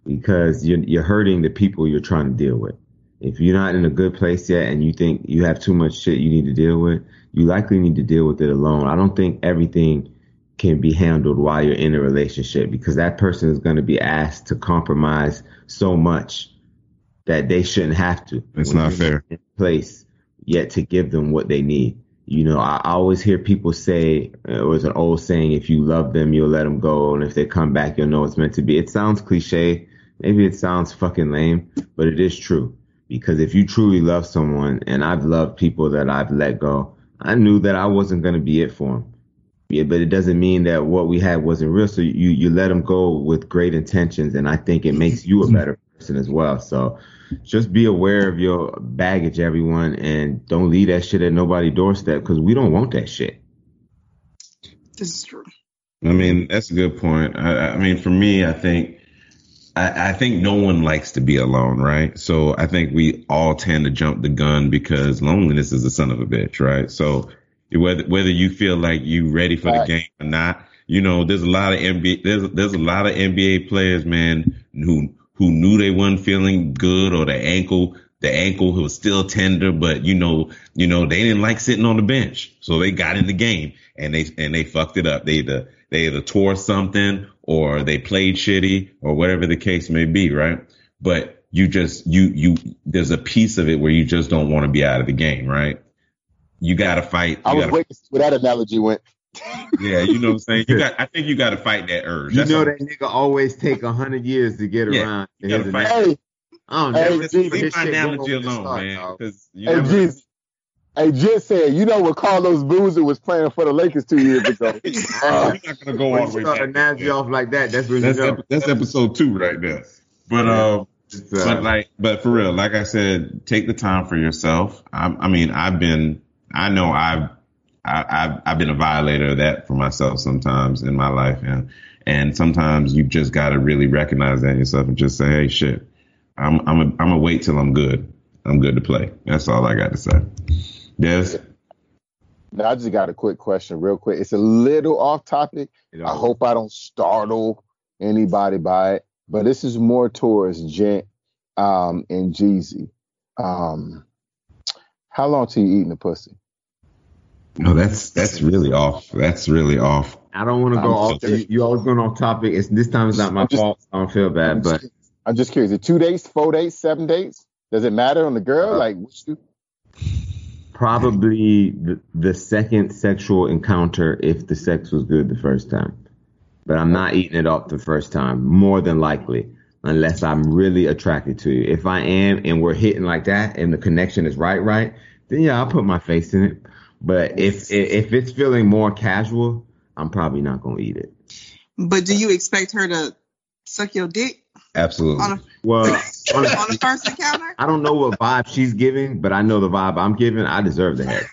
[SPEAKER 3] because you're, you're hurting the people you're trying to deal with. If you're not in a good place yet and you think you have too much shit you need to deal with, you likely need to deal with it alone. I don't think everything can be handled while you're in a relationship because that person is going to be asked to compromise so much that they shouldn't have to.
[SPEAKER 4] It's not fair.
[SPEAKER 3] Place yet to give them what they need. You know, I always hear people say, uh, or it's an old saying, if you love them, you'll let them go. And if they come back, you'll know it's meant to be. It sounds cliche. Maybe it sounds fucking lame, but it is true. Because if you truly love someone, and I've loved people that I've let go, I knew that I wasn't going to be it for them. Yeah, but it doesn't mean that what we had wasn't real. So you, you let them go with great intentions. And I think it makes you a mm-hmm. better person as well. So just be aware of your baggage, everyone, and don't leave that shit at nobody's doorstep because we don't want that shit.
[SPEAKER 5] This is true.
[SPEAKER 4] I mean, that's a good point. I, I mean, for me, I think, I, I think no one likes to be alone, right? So I think we all tend to jump the gun because loneliness is a son of a bitch, right? So whether whether you feel like you ready for the game or not, you know, there's a lot of NBA, there's there's a lot of NBA players, man, who who knew they wasn't feeling good or the ankle the ankle was still tender, but you know, you know, they didn't like sitting on the bench. So they got in the game and they and they fucked it up. They either they either tore something or they played shitty or whatever the case may be, right? But you just you you there's a piece of it where you just don't want to be out of the game, right? You gotta fight.
[SPEAKER 2] I was
[SPEAKER 4] gotta,
[SPEAKER 2] waiting to where that analogy went.
[SPEAKER 4] yeah, you know what I'm saying? You got I think you gotta fight that urge.
[SPEAKER 3] You
[SPEAKER 4] That's
[SPEAKER 3] know that nigga always take a hundred years to get
[SPEAKER 4] Yeah,
[SPEAKER 3] around. to
[SPEAKER 4] you gotta
[SPEAKER 3] his
[SPEAKER 4] fight-
[SPEAKER 2] Hey,
[SPEAKER 3] I don't
[SPEAKER 2] Hey,
[SPEAKER 3] never
[SPEAKER 2] Jesus,
[SPEAKER 3] see
[SPEAKER 4] Leave
[SPEAKER 3] this
[SPEAKER 4] my analogy
[SPEAKER 3] go over the
[SPEAKER 4] alone,
[SPEAKER 3] start,
[SPEAKER 4] man. Because you
[SPEAKER 2] hey,
[SPEAKER 4] never
[SPEAKER 2] Jesus. Hey, just said, you know what Carlos Boozer was playing for the Lakers two years ago.
[SPEAKER 4] We're
[SPEAKER 2] Uh,
[SPEAKER 4] not gonna go
[SPEAKER 3] When
[SPEAKER 4] all
[SPEAKER 3] you
[SPEAKER 4] the way
[SPEAKER 3] start
[SPEAKER 4] back.
[SPEAKER 3] analogy off like that, that's when
[SPEAKER 4] That's ep- that's episode two right there. But um,
[SPEAKER 3] It's, uh,
[SPEAKER 4] but like, but for real, like I said, take the time for yourself. I, I mean, I've been, I know I've, I, I've, I've been a violator of that for myself sometimes in my life, and and sometimes you just got to really recognize that in yourself and just say, hey, shit, I'm, I'm, a, I'm gonna wait till I'm good. I'm good to play. That's all I got to say. Yes.
[SPEAKER 2] now, I just got a quick question, real quick. It's a little off topic.
[SPEAKER 3] you
[SPEAKER 2] I hope I don't startle anybody by it, but this is more towards Gent um, and Jeezy. Um, how long till you eating the pussy?
[SPEAKER 4] No, that's that's really off. That's really off.
[SPEAKER 3] I don't want to go
[SPEAKER 2] I'm
[SPEAKER 3] off.
[SPEAKER 2] just-
[SPEAKER 3] You, you always going off topic. It's this time it's not my
[SPEAKER 2] just-
[SPEAKER 3] fault. I don't feel bad,
[SPEAKER 2] I'm
[SPEAKER 3] but
[SPEAKER 2] just, I'm just curious. Is it two days, four days, seven days? Does it matter on the girl?
[SPEAKER 3] Uh,
[SPEAKER 2] like, what you,
[SPEAKER 3] probably the, the second sexual encounter if the sex was good the first time. But I'm not eating it up the first time, more than likely, unless I'm really attracted to you. If I am and we're hitting like that and the connection is right, right, then yeah, I'll put my face in it. But if if it's feeling more casual, I'm probably not gonna eat it.
[SPEAKER 5] But do you expect her to suck your dick
[SPEAKER 4] Absolutely.
[SPEAKER 5] a,
[SPEAKER 3] Well,
[SPEAKER 5] on
[SPEAKER 3] honestly,
[SPEAKER 5] the first encounter?
[SPEAKER 3] I don't know what vibe she's giving, but I know the vibe I'm giving. I deserve the head.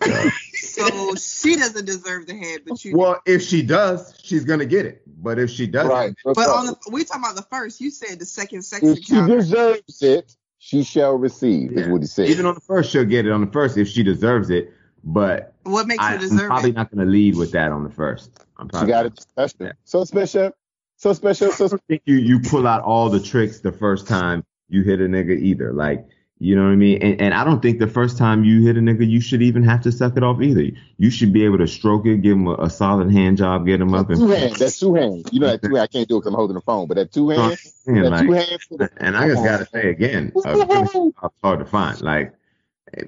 [SPEAKER 5] So she doesn't deserve the head, but you.
[SPEAKER 3] Well, if she does, she's gonna get it. But if she doesn't,
[SPEAKER 2] right?
[SPEAKER 5] but on the we talking about the first. You said the second sex
[SPEAKER 2] if she
[SPEAKER 5] encounter.
[SPEAKER 2] deserves it, she shall receive. Is
[SPEAKER 3] Yeah.
[SPEAKER 2] what he said.
[SPEAKER 3] even on the first, she'll get it on the first if she deserves it. But
[SPEAKER 5] What makes
[SPEAKER 3] I,
[SPEAKER 5] her
[SPEAKER 3] am
[SPEAKER 5] deserve
[SPEAKER 3] probably
[SPEAKER 5] it?
[SPEAKER 3] not gonna lead with that on the first. I'm
[SPEAKER 2] she got it special.
[SPEAKER 3] Yeah.
[SPEAKER 2] So special. So special. So
[SPEAKER 3] I think you you pull out all the tricks the first time you hit a nigga either. Like you know what I mean? And, and I don't think the first time you hit a nigga, you should even have to suck it off either. You should be able to stroke it, give him a, a solid hand job, get him up, and
[SPEAKER 2] two hands. That's two hands. You know that two. hand, I can't do it because I'm holding the phone. But that two hands.
[SPEAKER 3] and,
[SPEAKER 2] That
[SPEAKER 3] like,
[SPEAKER 2] two hands.
[SPEAKER 3] And I just gotta say again, a good hand job is hard to find. Like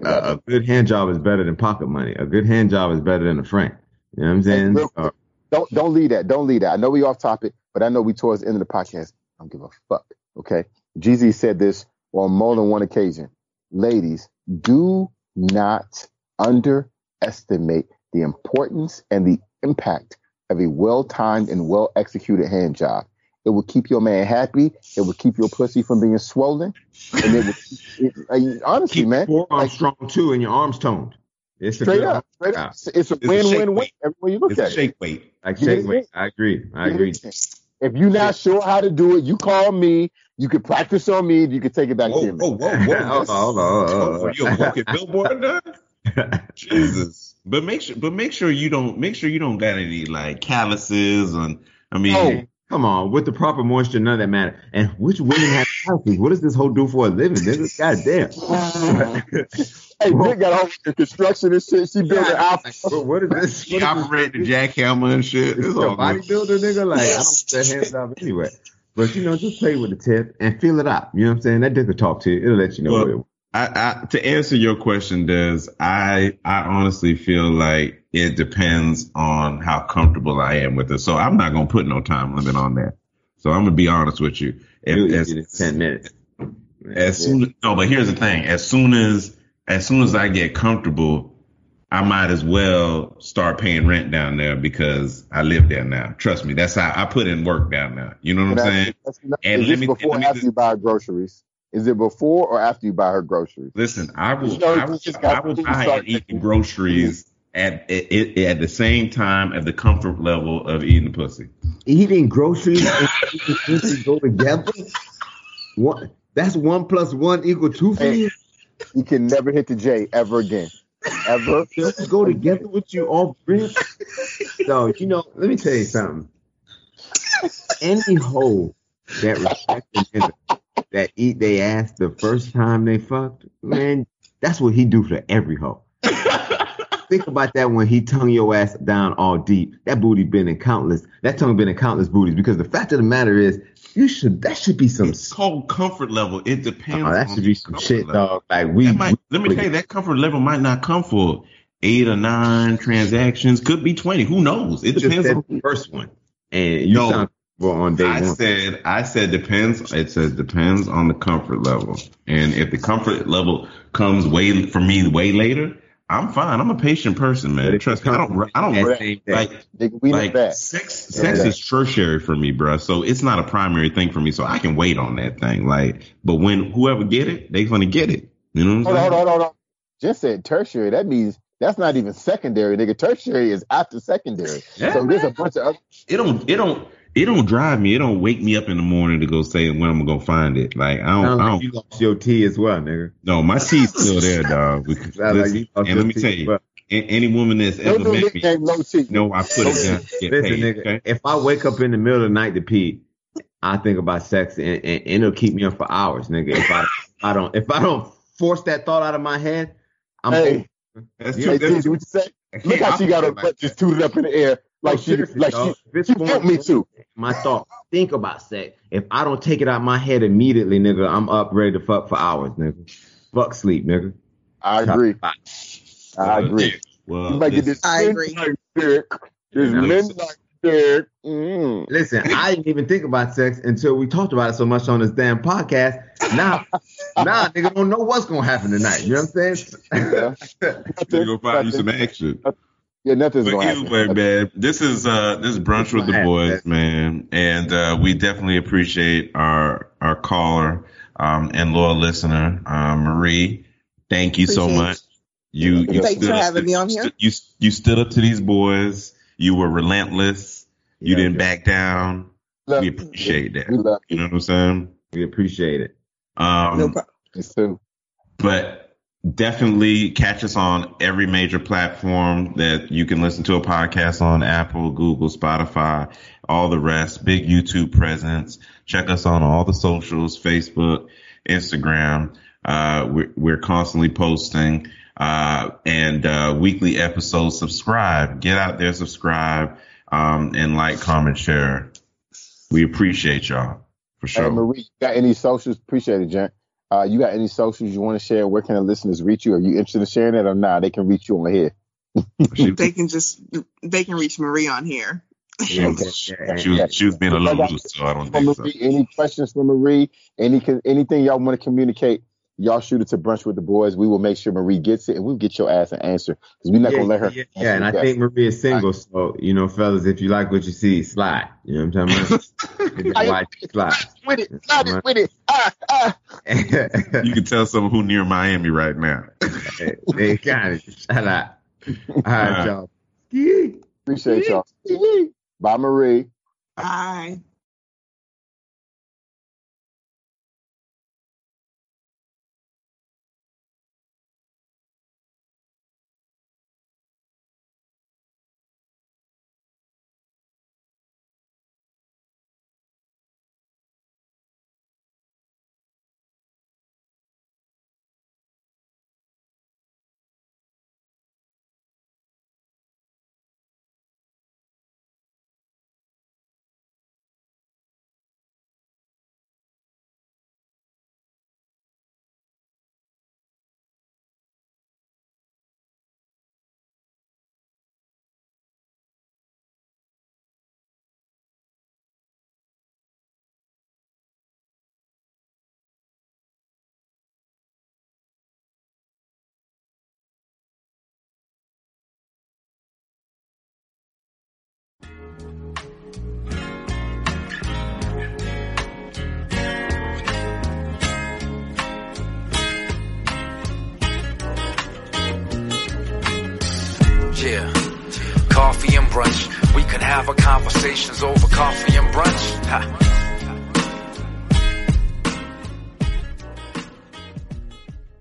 [SPEAKER 3] a, a good hand job is better than pocket money. A good hand job is better than a franc. You know what I'm saying? So, uh,
[SPEAKER 2] Don't don't leave that. Don't leave that. I know we off topic, but I know we towards the end of the podcast. I don't give a fuck. Okay. Jeezy said this on more than one occasion. Ladies, do not underestimate the importance and the impact of a well-timed and well-executed hand job. It will keep your man happy. It will keep your pussy from being swollen. And it will, it, honestly,
[SPEAKER 3] keep
[SPEAKER 2] man,
[SPEAKER 3] your forearm
[SPEAKER 2] like,
[SPEAKER 3] strong too, and your arms toned. It's a
[SPEAKER 2] straight up, straight up. It's a
[SPEAKER 4] It's a shake
[SPEAKER 2] win-win-win everywhere you look
[SPEAKER 4] It's
[SPEAKER 2] at
[SPEAKER 4] a
[SPEAKER 2] it.
[SPEAKER 4] shake weight.
[SPEAKER 3] Like shake weight. I agree. I agree.
[SPEAKER 2] If you're not sure how to do it, you call me. You can practice on me. You can take it back
[SPEAKER 4] Whoa,
[SPEAKER 2] to me.
[SPEAKER 4] whoa, whoa, whoa!
[SPEAKER 3] Hold on, hold on, hold on.
[SPEAKER 4] Are you a broken billboard now? Jesus. But make sure, but make sure you don't make sure you don't got any like calluses and I mean,
[SPEAKER 2] Oh.
[SPEAKER 3] Come on, with the proper moisture, none of that matter. And which women have houses? What does this hoe do for a living? Nigga? Goddamn.
[SPEAKER 2] Hey, Nick got all the construction and shit. She built her house.
[SPEAKER 3] What- what is this?
[SPEAKER 4] she
[SPEAKER 3] What is this?
[SPEAKER 4] operating the jackhammer and shit.
[SPEAKER 3] Is this a bodybuilder, nigga? Like, I don't put that hands up anyway. But you know, just play with the tip and feel it out. You know what I'm saying? That dick will talk to you. It'll let you know.
[SPEAKER 4] Well,
[SPEAKER 3] it-
[SPEAKER 4] I, I, to answer your question, Des, I I honestly feel like it depends on how comfortable I am with it. So I'm not gonna put no time limit on that. So I'm gonna be honest with you. If- as-
[SPEAKER 3] in ten minutes.
[SPEAKER 4] as soon no, but here's the thing: as soon as as soon as I get comfortable, I might as well start paying rent down there because I live there now. Trust me, that's how I put in work down there. You know what I'm saying?
[SPEAKER 2] not-
[SPEAKER 4] And
[SPEAKER 2] is
[SPEAKER 4] let
[SPEAKER 2] this
[SPEAKER 4] me-
[SPEAKER 2] before
[SPEAKER 4] let me
[SPEAKER 2] after
[SPEAKER 4] just-
[SPEAKER 2] you buy groceries? Is it before or after you buy her groceries?
[SPEAKER 4] Listen, I will,
[SPEAKER 2] You know,
[SPEAKER 4] I will,
[SPEAKER 2] just
[SPEAKER 4] I will buy and eat groceries at, at at the same time at the comfort level of eating the pussy.
[SPEAKER 3] Eating groceries and eating pussy go together. One, that's one plus one equal two for you.
[SPEAKER 2] You can never hit the J ever again. Ever.
[SPEAKER 3] Those go together with you all three. So you know, let me tell you something. Any hoe that respects a that eat they ass the first time they fucked, man, that's what he do for every hoe. Think about that when he tongue your ass down all deep. That booty been in countless. That tongue been in countless booties. Because the fact of the matter is, you should. That should be some.
[SPEAKER 4] It's called comfort level. It depends.
[SPEAKER 3] Oh, that
[SPEAKER 4] on
[SPEAKER 3] should be some shit,
[SPEAKER 4] level.
[SPEAKER 3] dog. Like we.
[SPEAKER 4] Might,
[SPEAKER 3] we-
[SPEAKER 4] let me tell you, that comfort level might not come for eight or nine transactions. Could be twenty. Who knows? It depends on
[SPEAKER 3] the first one, and you
[SPEAKER 4] No.
[SPEAKER 3] sound on day
[SPEAKER 4] I
[SPEAKER 3] one.
[SPEAKER 4] said I said depends. It says depends on the comfort level, and if the comfort level comes way for me way later, I'm fine. I'm a patient person, man. Trust me. I don't. I don't
[SPEAKER 3] that same day,
[SPEAKER 4] like
[SPEAKER 2] know
[SPEAKER 4] like
[SPEAKER 2] that.
[SPEAKER 4] sex.
[SPEAKER 2] Yeah.
[SPEAKER 4] Sex is tertiary for me, bro. So it's not a primary thing for me. So I can wait on that thing. Like, but when whoever get it, they gonna get it. You know what I'm
[SPEAKER 2] Hold on,
[SPEAKER 4] saying?
[SPEAKER 2] hold on, hold on. Just said tertiary. That means that's not even secondary, nigga. Tertiary is after secondary.
[SPEAKER 4] Yeah,
[SPEAKER 2] so there's a bunch of other.
[SPEAKER 4] it don't it don't it don't drive me. It don't wake me up in the morning to go say when I'm gonna go find it. Like I don't,
[SPEAKER 3] Sounds
[SPEAKER 4] I
[SPEAKER 3] like
[SPEAKER 4] don't
[SPEAKER 3] you lost your T as well, nigga.
[SPEAKER 4] no, my teeth still there, dog. Because,
[SPEAKER 3] Sounds like
[SPEAKER 4] listen,
[SPEAKER 3] you lost
[SPEAKER 4] and let me tell you,
[SPEAKER 3] well.
[SPEAKER 4] any woman that's
[SPEAKER 2] No
[SPEAKER 4] ever
[SPEAKER 2] new
[SPEAKER 4] met me,
[SPEAKER 2] nickname, low T.
[SPEAKER 4] know I put it down get
[SPEAKER 3] Listen,
[SPEAKER 4] paid.
[SPEAKER 3] nigga,
[SPEAKER 4] Okay?
[SPEAKER 3] if I wake up in the middle of the night to pee, I think about sex and, and, and it'll keep me up for hours, nigga. If I, I don't if I don't force that thought out of my head, I'm
[SPEAKER 2] Hey.
[SPEAKER 4] That's true.
[SPEAKER 2] Hey,
[SPEAKER 4] That's
[SPEAKER 2] Gigi, what you say? Look how she got her
[SPEAKER 3] operate
[SPEAKER 2] butt just tooted up in the air like
[SPEAKER 3] No,
[SPEAKER 2] she
[SPEAKER 3] seriously,
[SPEAKER 2] like
[SPEAKER 3] dog.
[SPEAKER 2] she she
[SPEAKER 3] going-
[SPEAKER 2] me to.
[SPEAKER 3] my thought. Think about sex. If I don't take it out my head immediately, nigga, I'm up ready to fuck for hours, nigga. Fuck sleep, nigga.
[SPEAKER 2] I agree. I agree.
[SPEAKER 4] Well,
[SPEAKER 2] You might get
[SPEAKER 4] this-
[SPEAKER 2] this
[SPEAKER 5] I agree.
[SPEAKER 2] midnight dick. This
[SPEAKER 3] Yeah.
[SPEAKER 2] midnight dick. Mm.
[SPEAKER 3] Listen, I didn't even think about sex until we talked about it so much on this damn podcast. Now, now, nigga don't know what's gonna happen tonight. You know what I'm saying?
[SPEAKER 2] Yeah.
[SPEAKER 4] you go find you some action.
[SPEAKER 2] Yeah, nothing's
[SPEAKER 4] But
[SPEAKER 2] gonna happen.
[SPEAKER 4] anyway, man, this is uh this is brunch with the
[SPEAKER 3] Right.
[SPEAKER 4] boys, man, and uh, we definitely appreciate our our caller um, and loyal listener, uh, Marie. Thank you so much. You you
[SPEAKER 5] Thanks
[SPEAKER 4] stood
[SPEAKER 5] for having
[SPEAKER 4] to-
[SPEAKER 5] me on here.
[SPEAKER 4] You you stood up to these boys. You were relentless. You
[SPEAKER 3] Yeah,
[SPEAKER 4] didn't
[SPEAKER 3] yeah.
[SPEAKER 4] back down.
[SPEAKER 2] Love
[SPEAKER 4] We
[SPEAKER 2] you.
[SPEAKER 4] appreciate that.
[SPEAKER 2] We love
[SPEAKER 4] You know what I'm saying?
[SPEAKER 3] We appreciate it.
[SPEAKER 4] Um,
[SPEAKER 5] No problem.
[SPEAKER 2] you too.
[SPEAKER 4] but definitely catch us on every major platform that you can listen to a podcast on Apple, Google, Spotify, all the rest, big YouTube presence. Check us on all the socials, Facebook, Instagram. Uh, we're, we're constantly posting, uh, and, uh, weekly episodes. Subscribe, get out there, subscribe, um, and like, comment, share. We appreciate y'all for sure.
[SPEAKER 2] Hey. Marie, got any socials? Appreciate it, Jen. Uh, you got any socials you want to share? Where can the listeners reach you? Are you interested in sharing that or not? They can reach you on here.
[SPEAKER 5] They can just they can reach Marie on here.
[SPEAKER 4] She
[SPEAKER 2] Okay.
[SPEAKER 4] was, she was, she was being a little loose, so I don't
[SPEAKER 2] From
[SPEAKER 4] think so.
[SPEAKER 2] Any questions for Marie? Any anything y'all want to communicate? Y'all shoot it to brunch with the boys. We will make sure Marie gets it, and we'll get your ass an answer because we're not
[SPEAKER 3] yeah,
[SPEAKER 2] gonna let her.
[SPEAKER 3] Yeah, yeah, and I think Marie is single, so you know, fellas, if you like what you see, slide. You know what I'm talking about? If you like, slide.
[SPEAKER 2] with it, slide it with it. Ah, ah.
[SPEAKER 4] You can tell someone who near Miami right now.
[SPEAKER 3] they got it. Shout out. All right, y'all.
[SPEAKER 2] Appreciate y'all. Bye, Marie.
[SPEAKER 5] Bye.
[SPEAKER 6] Conversations over coffee and brunch. Ha.